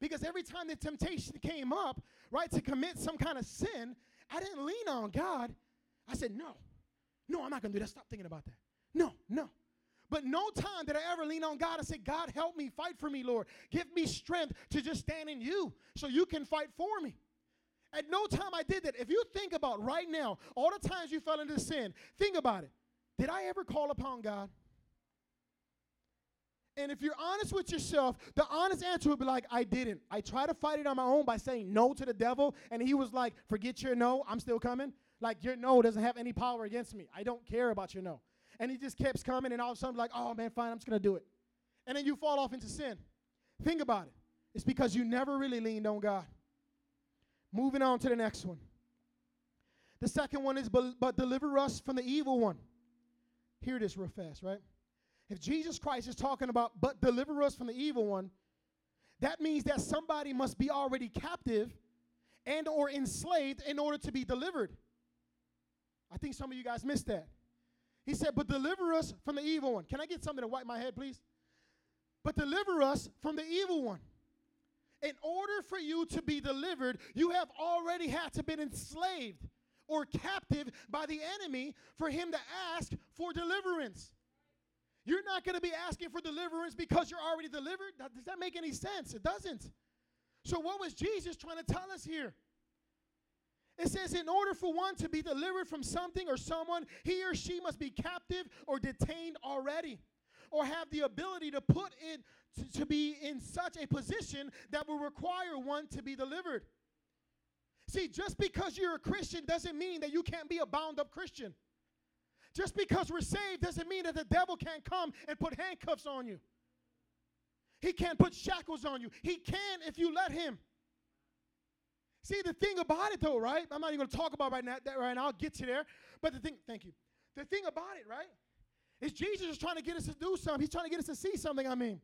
Because every time the temptation came up, right, to commit some kind of sin, I didn't lean on God. I said, no, no, I'm not going to do that. Stop thinking about that. No, no. But no time did I ever lean on God and say, God, help me, fight for me, Lord. Give me strength to just stand in you so you can fight for me. At no time I did that. If you think about right now, all the times you fell into sin, think about it. Did I ever call upon God? And if you're honest with yourself, the honest answer would be like, I didn't. I tried to fight it on my own by saying no to the devil, and he was like, Forget your no, I'm still coming. Like, your no doesn't have any power against me. I don't care about your no. And he just keeps coming, and all of a sudden, like, Oh man, fine, I'm just gonna do it. And then you fall off into sin. Think about it. It's because you never really leaned on God. Moving on to the next one. The second one is, but, but deliver us from the evil one. Hear this real fast, right? If Jesus Christ is talking about, but deliver us from the evil one, that means that somebody must be already captive and or enslaved in order to be delivered. I think some of you guys missed that. He said, but deliver us from the evil one. Can I get something to wipe my head, please? But deliver us from the evil one. In order for you to be delivered, you have already had to been enslaved or captive by the enemy for him to ask for deliverance. You're not going to be asking for deliverance because you're already delivered. Does that make any sense? It doesn't. So, what was Jesus trying to tell us here? It says, in order for one to be delivered from something or someone, he or she must be captive or detained already, or have the ability to put it to, to be in such a position that will require one to be delivered. See, just because you're a Christian doesn't mean that you can't be a bound up Christian. Just because we're saved doesn't mean that the devil can't come and put handcuffs on you. He can't put shackles on you. He can if you let him. See, the thing about it though, right? I'm not even going to talk about right now, that right now. I'll get to there. But the thing, thank you. The thing about it, right, is Jesus is trying to get us to do something. He's trying to get us to see something, I mean.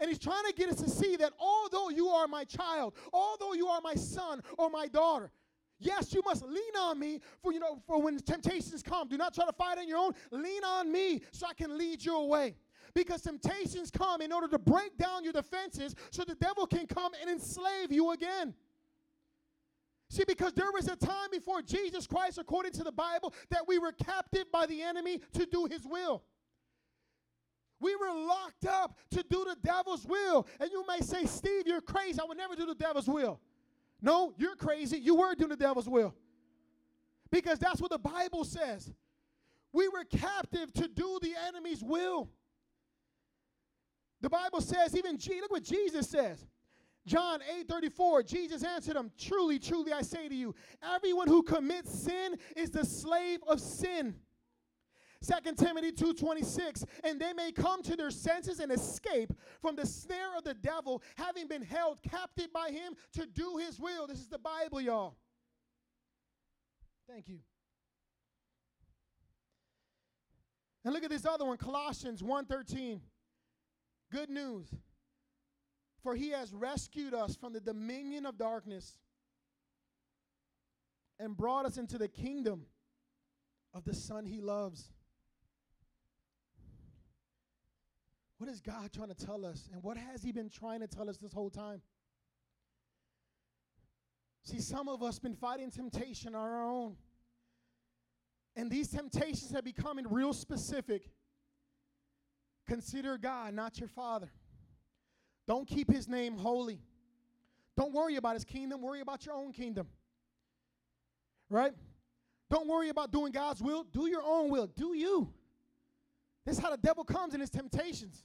And he's trying to get us to see that although you are my child, although you are my son or my daughter, yes, you must lean on me for you know for when temptations come. Do not try to fight on your own. Lean on me so I can lead you away. Because temptations come in order to break down your defenses so the devil can come and enslave you again. See, because there was a time before Jesus Christ, according to the Bible, that we were captive by the enemy to do his will. We were locked up to do the devil's will. And you may say, Steve, you're crazy. I would never do the devil's will. No, you're crazy. You were doing the devil's will. Because that's what the Bible says. We were captive to do the enemy's will. The Bible says, even G, look what Jesus says. John 8 34, Jesus answered him, Truly, truly, I say to you, everyone who commits sin is the slave of sin. 2 Timothy 2:26 and they may come to their senses and escape from the snare of the devil having been held captive by him to do his will. This is the Bible, y'all. Thank you. And look at this other one, Colossians 1:13. Good news. For he has rescued us from the dominion of darkness and brought us into the kingdom of the Son he loves. What is God trying to tell us? And what has he been trying to tell us this whole time? See, some of us been fighting temptation on our own. and these temptations have become real specific, consider God, not your father. Don't keep his name holy. Don't worry about his kingdom, worry about your own kingdom. Right? Don't worry about doing God's will, do your own will. Do you. This is how the devil comes in his temptations.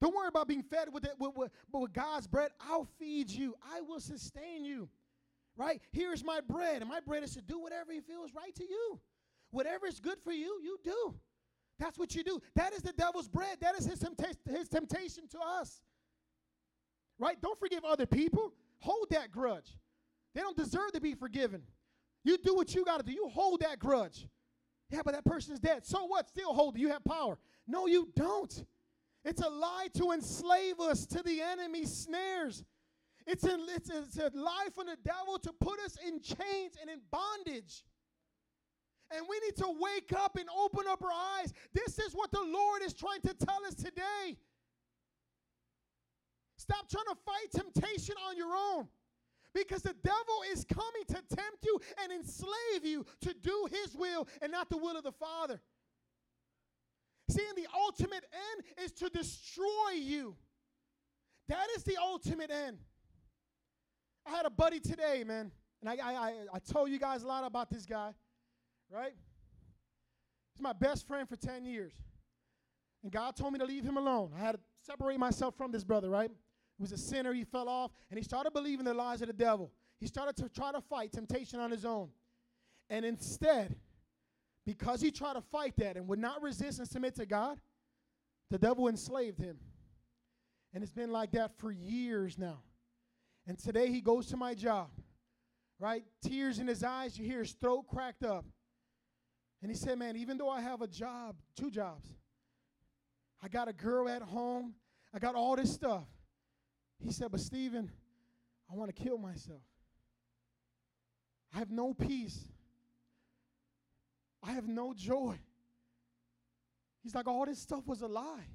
Don't worry about being fed with, it, with, with, with God's bread. I'll feed you. I will sustain you. Right? Here's my bread. And my bread is to do whatever he feels right to you. Whatever is good for you, you do. That's what you do. That is the devil's bread. That is his, tempta- his temptation to us. Right? Don't forgive other people. Hold that grudge. They don't deserve to be forgiven. You do what you got to do. You hold that grudge. Yeah, but that person is dead. So what? Still hold it. You have power. No, you don't. It's a lie to enslave us to the enemy's snares. It's a, it's, a, it's a lie from the devil to put us in chains and in bondage. And we need to wake up and open up our eyes. This is what the Lord is trying to tell us today. Stop trying to fight temptation on your own. Because the devil is coming to tempt you and enslave you to do his will and not the will of the Father. See, and the ultimate end is to destroy you. That is the ultimate end. I had a buddy today, man, and I, I, I, I told you guys a lot about this guy, right? He's my best friend for 10 years. And God told me to leave him alone. I had to separate myself from this brother, right? He was a sinner, he fell off, and he started believing the lies of the devil. He started to try to fight temptation on his own. And instead, because he tried to fight that and would not resist and submit to God, the devil enslaved him. And it's been like that for years now. And today he goes to my job, right? Tears in his eyes, you hear his throat cracked up. And he said, Man, even though I have a job, two jobs, I got a girl at home, I got all this stuff. He said, But Stephen, I want to kill myself. I have no peace. I have no joy. He's like, All this stuff was a lie.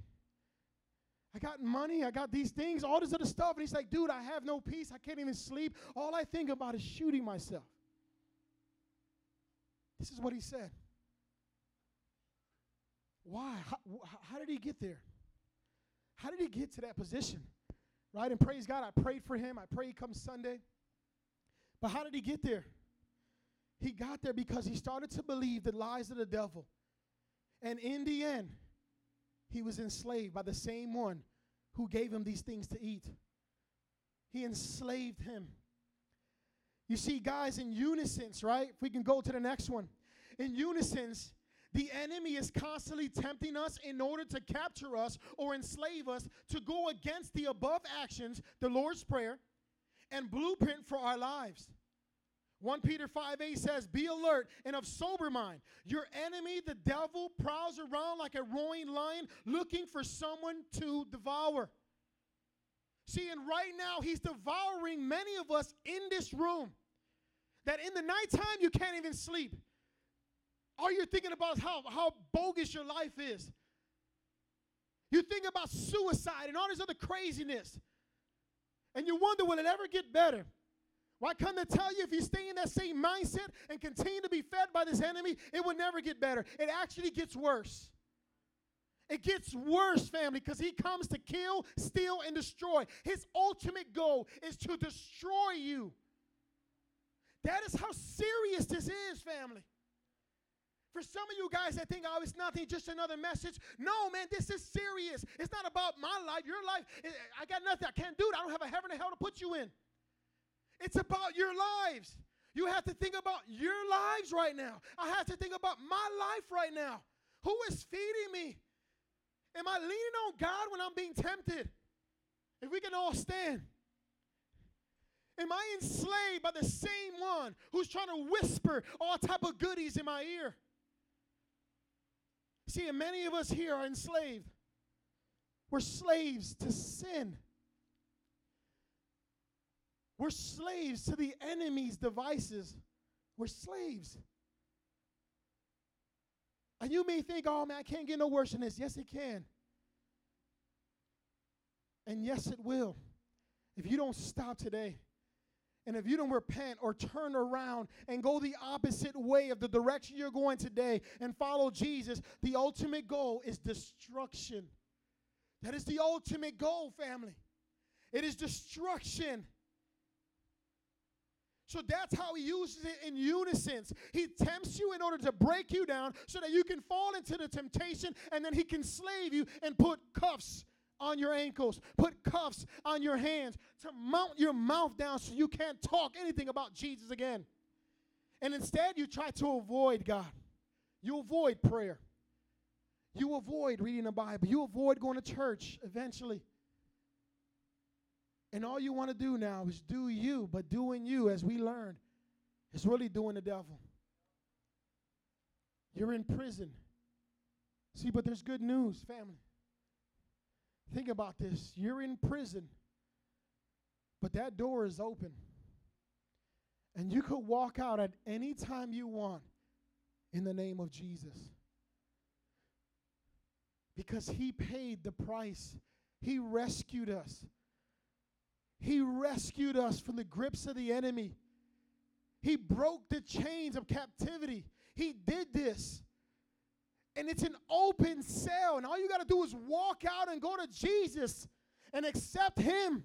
I got money, I got these things, all this other stuff. And he's like, Dude, I have no peace. I can't even sleep. All I think about is shooting myself. This is what he said. Why? How, how did he get there? How did he get to that position? Right? And praise God, I prayed for him. I pray he comes Sunday. But how did he get there? He got there because he started to believe the lies of the devil. And in the end, he was enslaved by the same one who gave him these things to eat. He enslaved him. You see, guys, in unison, right? If we can go to the next one. In unison, the enemy is constantly tempting us in order to capture us or enslave us to go against the above actions, the Lord's Prayer, and blueprint for our lives. 1 Peter 5 8 says, Be alert and of sober mind. Your enemy, the devil, prowls around like a roaring lion looking for someone to devour. See, and right now, he's devouring many of us in this room. That in the nighttime, you can't even sleep. All you're thinking about is how, how bogus your life is. You think about suicide and all this other craziness. And you wonder, will it ever get better? Why come to tell you if you stay in that same mindset and continue to be fed by this enemy, it will never get better. It actually gets worse. It gets worse, family, because he comes to kill, steal, and destroy. His ultimate goal is to destroy you. That is how serious this is, family. For some of you guys that think, oh, it's nothing, just another message. No, man, this is serious. It's not about my life, your life. I got nothing. I can't do it. I don't have a heaven and hell to put you in. It's about your lives. You have to think about your lives right now. I have to think about my life right now. Who is feeding me? Am I leaning on God when I'm being tempted? If we can all stand. Am I enslaved by the same one who's trying to whisper all type of goodies in my ear? See, and many of us here are enslaved. We're slaves to sin. We're slaves to the enemy's devices. We're slaves. And you may think, oh man, I can't get no worse than this. Yes, it can. And yes, it will. If you don't stop today And if you don't repent or turn around and go the opposite way of the direction you're going today and follow Jesus, the ultimate goal is destruction. That is the ultimate goal, family. It is destruction. So that's how he uses it in unison. He tempts you in order to break you down so that you can fall into the temptation and then he can slave you and put cuffs on your ankles, put cuffs on your hands to mount your mouth down so you can't talk anything about Jesus again. And instead, you try to avoid God. You avoid prayer. You avoid reading the Bible. You avoid going to church eventually. And all you want to do now is do you, but doing you, as we learned, is really doing the devil. You're in prison. See, but there's good news, family. Think about this. You're in prison, but that door is open. And you could walk out at any time you want in the name of Jesus. Because he paid the price, he rescued us. He rescued us from the grips of the enemy. He broke the chains of captivity. He did this. And it's an open cell. And all you got to do is walk out and go to Jesus and accept Him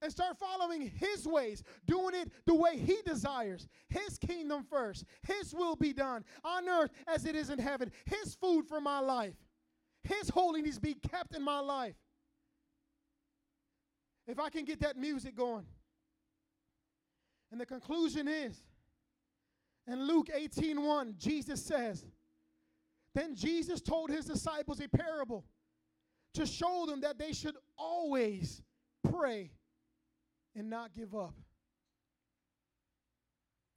and start following His ways, doing it the way He desires. His kingdom first. His will be done on earth as it is in heaven. His food for my life. His holiness be kept in my life. If I can get that music going. And the conclusion is in Luke 18:1, Jesus says, Then Jesus told his disciples a parable to show them that they should always pray and not give up.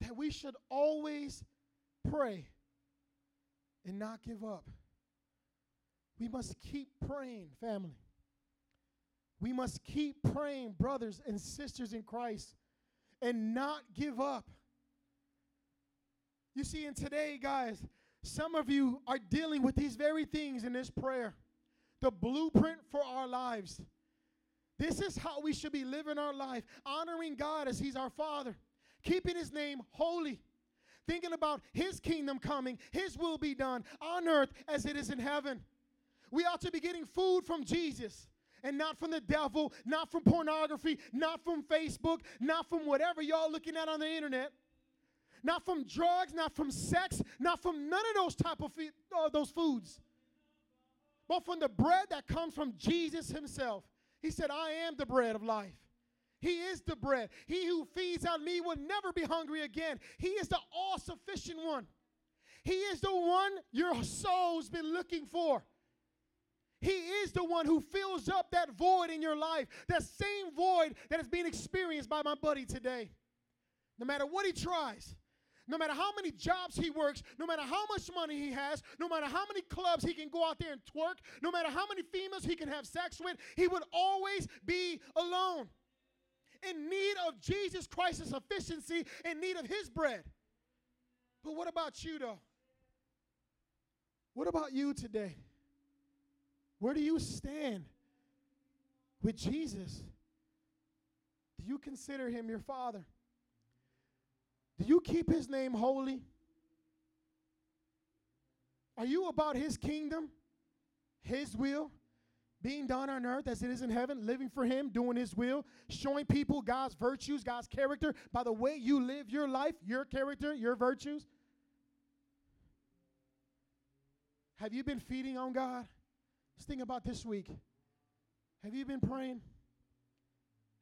That we should always pray and not give up. We must keep praying, family. We must keep praying, brothers and sisters in Christ, and not give up. You see, in today, guys, some of you are dealing with these very things in this prayer the blueprint for our lives. This is how we should be living our life, honoring God as He's our Father, keeping His name holy, thinking about His kingdom coming, His will be done on earth as it is in heaven. We ought to be getting food from Jesus and not from the devil, not from pornography, not from Facebook, not from whatever y'all looking at on the internet, not from drugs, not from sex, not from none of those type of uh, those foods, but from the bread that comes from Jesus Himself. He said, "I am the bread of life." He is the bread. He who feeds on me will never be hungry again. He is the all sufficient one. He is the one your soul's been looking for. He is the one who fills up that void in your life, that same void that is being experienced by my buddy today. No matter what he tries, no matter how many jobs he works, no matter how much money he has, no matter how many clubs he can go out there and twerk, no matter how many females he can have sex with, he would always be alone. In need of Jesus Christ's sufficiency, in need of his bread. But what about you, though? What about you today? Where do you stand with Jesus? Do you consider him your father? Do you keep his name holy? Are you about his kingdom, his will, being done on earth as it is in heaven, living for him, doing his will, showing people God's virtues, God's character by the way you live your life, your character, your virtues? Have you been feeding on God? Just think about this week. Have you been praying?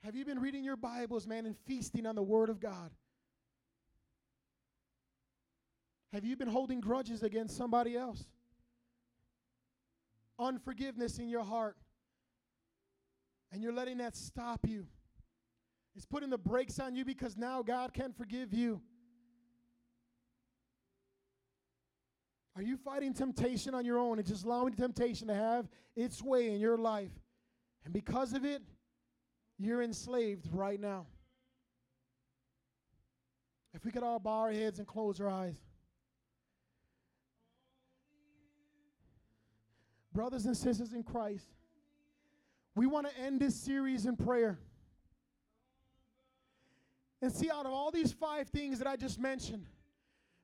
Have you been reading your Bibles, man, and feasting on the Word of God? Have you been holding grudges against somebody else? Unforgiveness in your heart. And you're letting that stop you. It's putting the brakes on you because now God can forgive you. Are you fighting temptation on your own and just allowing temptation to have its way in your life? And because of it, you're enslaved right now. If we could all bow our heads and close our eyes. Brothers and sisters in Christ, we want to end this series in prayer. And see, out of all these five things that I just mentioned,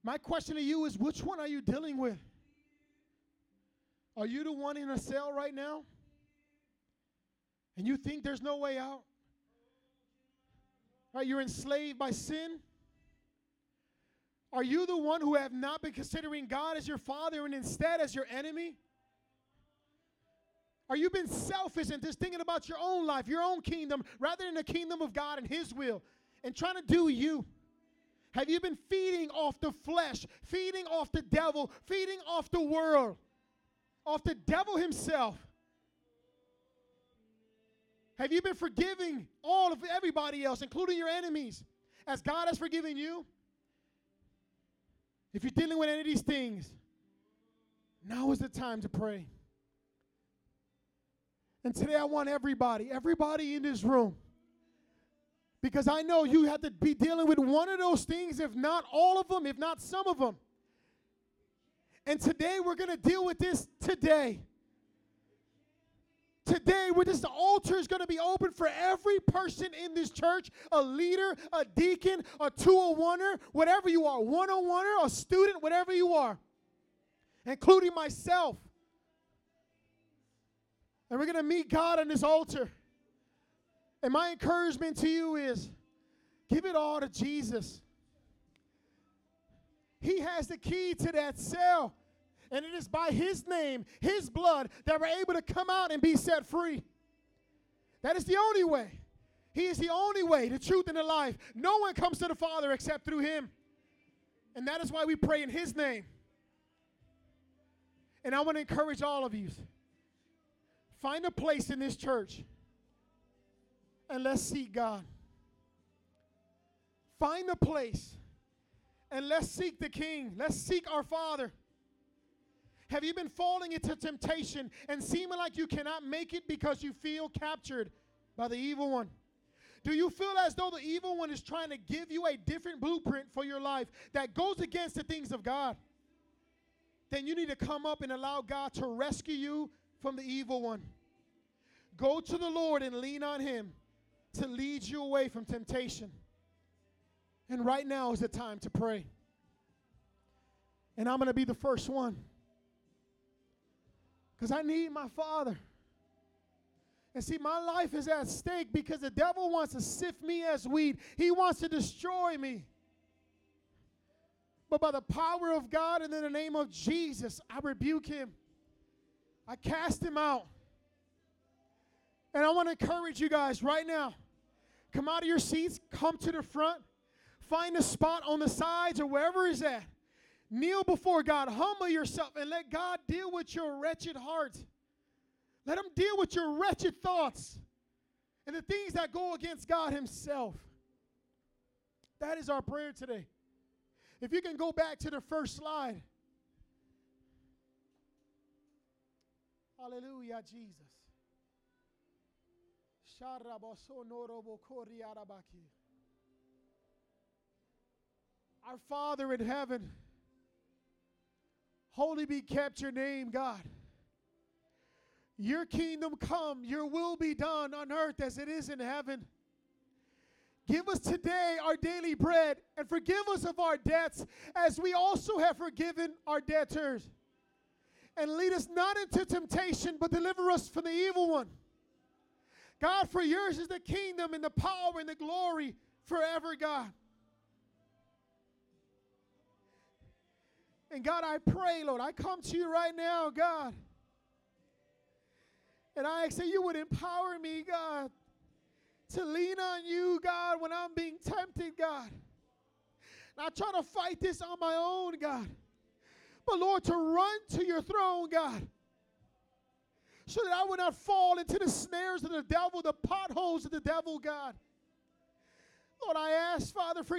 my question to you is which one are you dealing with? Are you the one in a cell right now? And you think there's no way out? Right, you're enslaved by sin? Are you the one who have not been considering God as your father and instead as your enemy? Are you been selfish and just thinking about your own life, your own kingdom, rather than the kingdom of God and His will, and trying to do you? Have you been feeding off the flesh, feeding off the devil, feeding off the world, off the devil himself? Have you been forgiving all of everybody else, including your enemies, as God has forgiven you? If you're dealing with any of these things, now is the time to pray. And today I want everybody, everybody in this room, because I know you have to be dealing with one of those things, if not all of them, if not some of them. And today we're going to deal with this today. Today, where this altar is going to be open for every person in this church a leader, a deacon, a 201er, whatever you are, 101er, a student, whatever you are, including myself. And we're going to meet God on this altar. And my encouragement to you is give it all to Jesus. He has the key to that cell. And it is by His name, His blood, that we're able to come out and be set free. That is the only way. He is the only way, the truth, and the life. No one comes to the Father except through Him. And that is why we pray in His name. And I want to encourage all of you find a place in this church and let's seek God. Find a place and let's seek the King. Let's seek our Father. Have you been falling into temptation and seeming like you cannot make it because you feel captured by the evil one? Do you feel as though the evil one is trying to give you a different blueprint for your life that goes against the things of God? Then you need to come up and allow God to rescue you from the evil one. Go to the Lord and lean on Him to lead you away from temptation. And right now is the time to pray. And I'm going to be the first one. Because I need my Father. And see, my life is at stake because the devil wants to sift me as wheat, he wants to destroy me. But by the power of God and in the name of Jesus, I rebuke him. I cast him out. And I want to encourage you guys right now come out of your seats, come to the front, find a spot on the sides or wherever is at. Kneel before God, humble yourself, and let God deal with your wretched heart. Let Him deal with your wretched thoughts and the things that go against God Himself. That is our prayer today. If you can go back to the first slide. Hallelujah, Jesus. Our Father in heaven, holy be kept your name, God. Your kingdom come, your will be done on earth as it is in heaven. Give us today our daily bread and forgive us of our debts as we also have forgiven our debtors. And lead us not into temptation, but deliver us from the evil one. God, for yours is the kingdom and the power and the glory forever, God. And God, I pray, Lord, I come to you right now, God. And I that you would empower me, God, to lean on you, God, when I'm being tempted, God. Not trying to fight this on my own, God. But Lord, to run to your throne, God so that I would not fall into the snares of the devil, the potholes of the devil, God. Lord, I ask, Father, for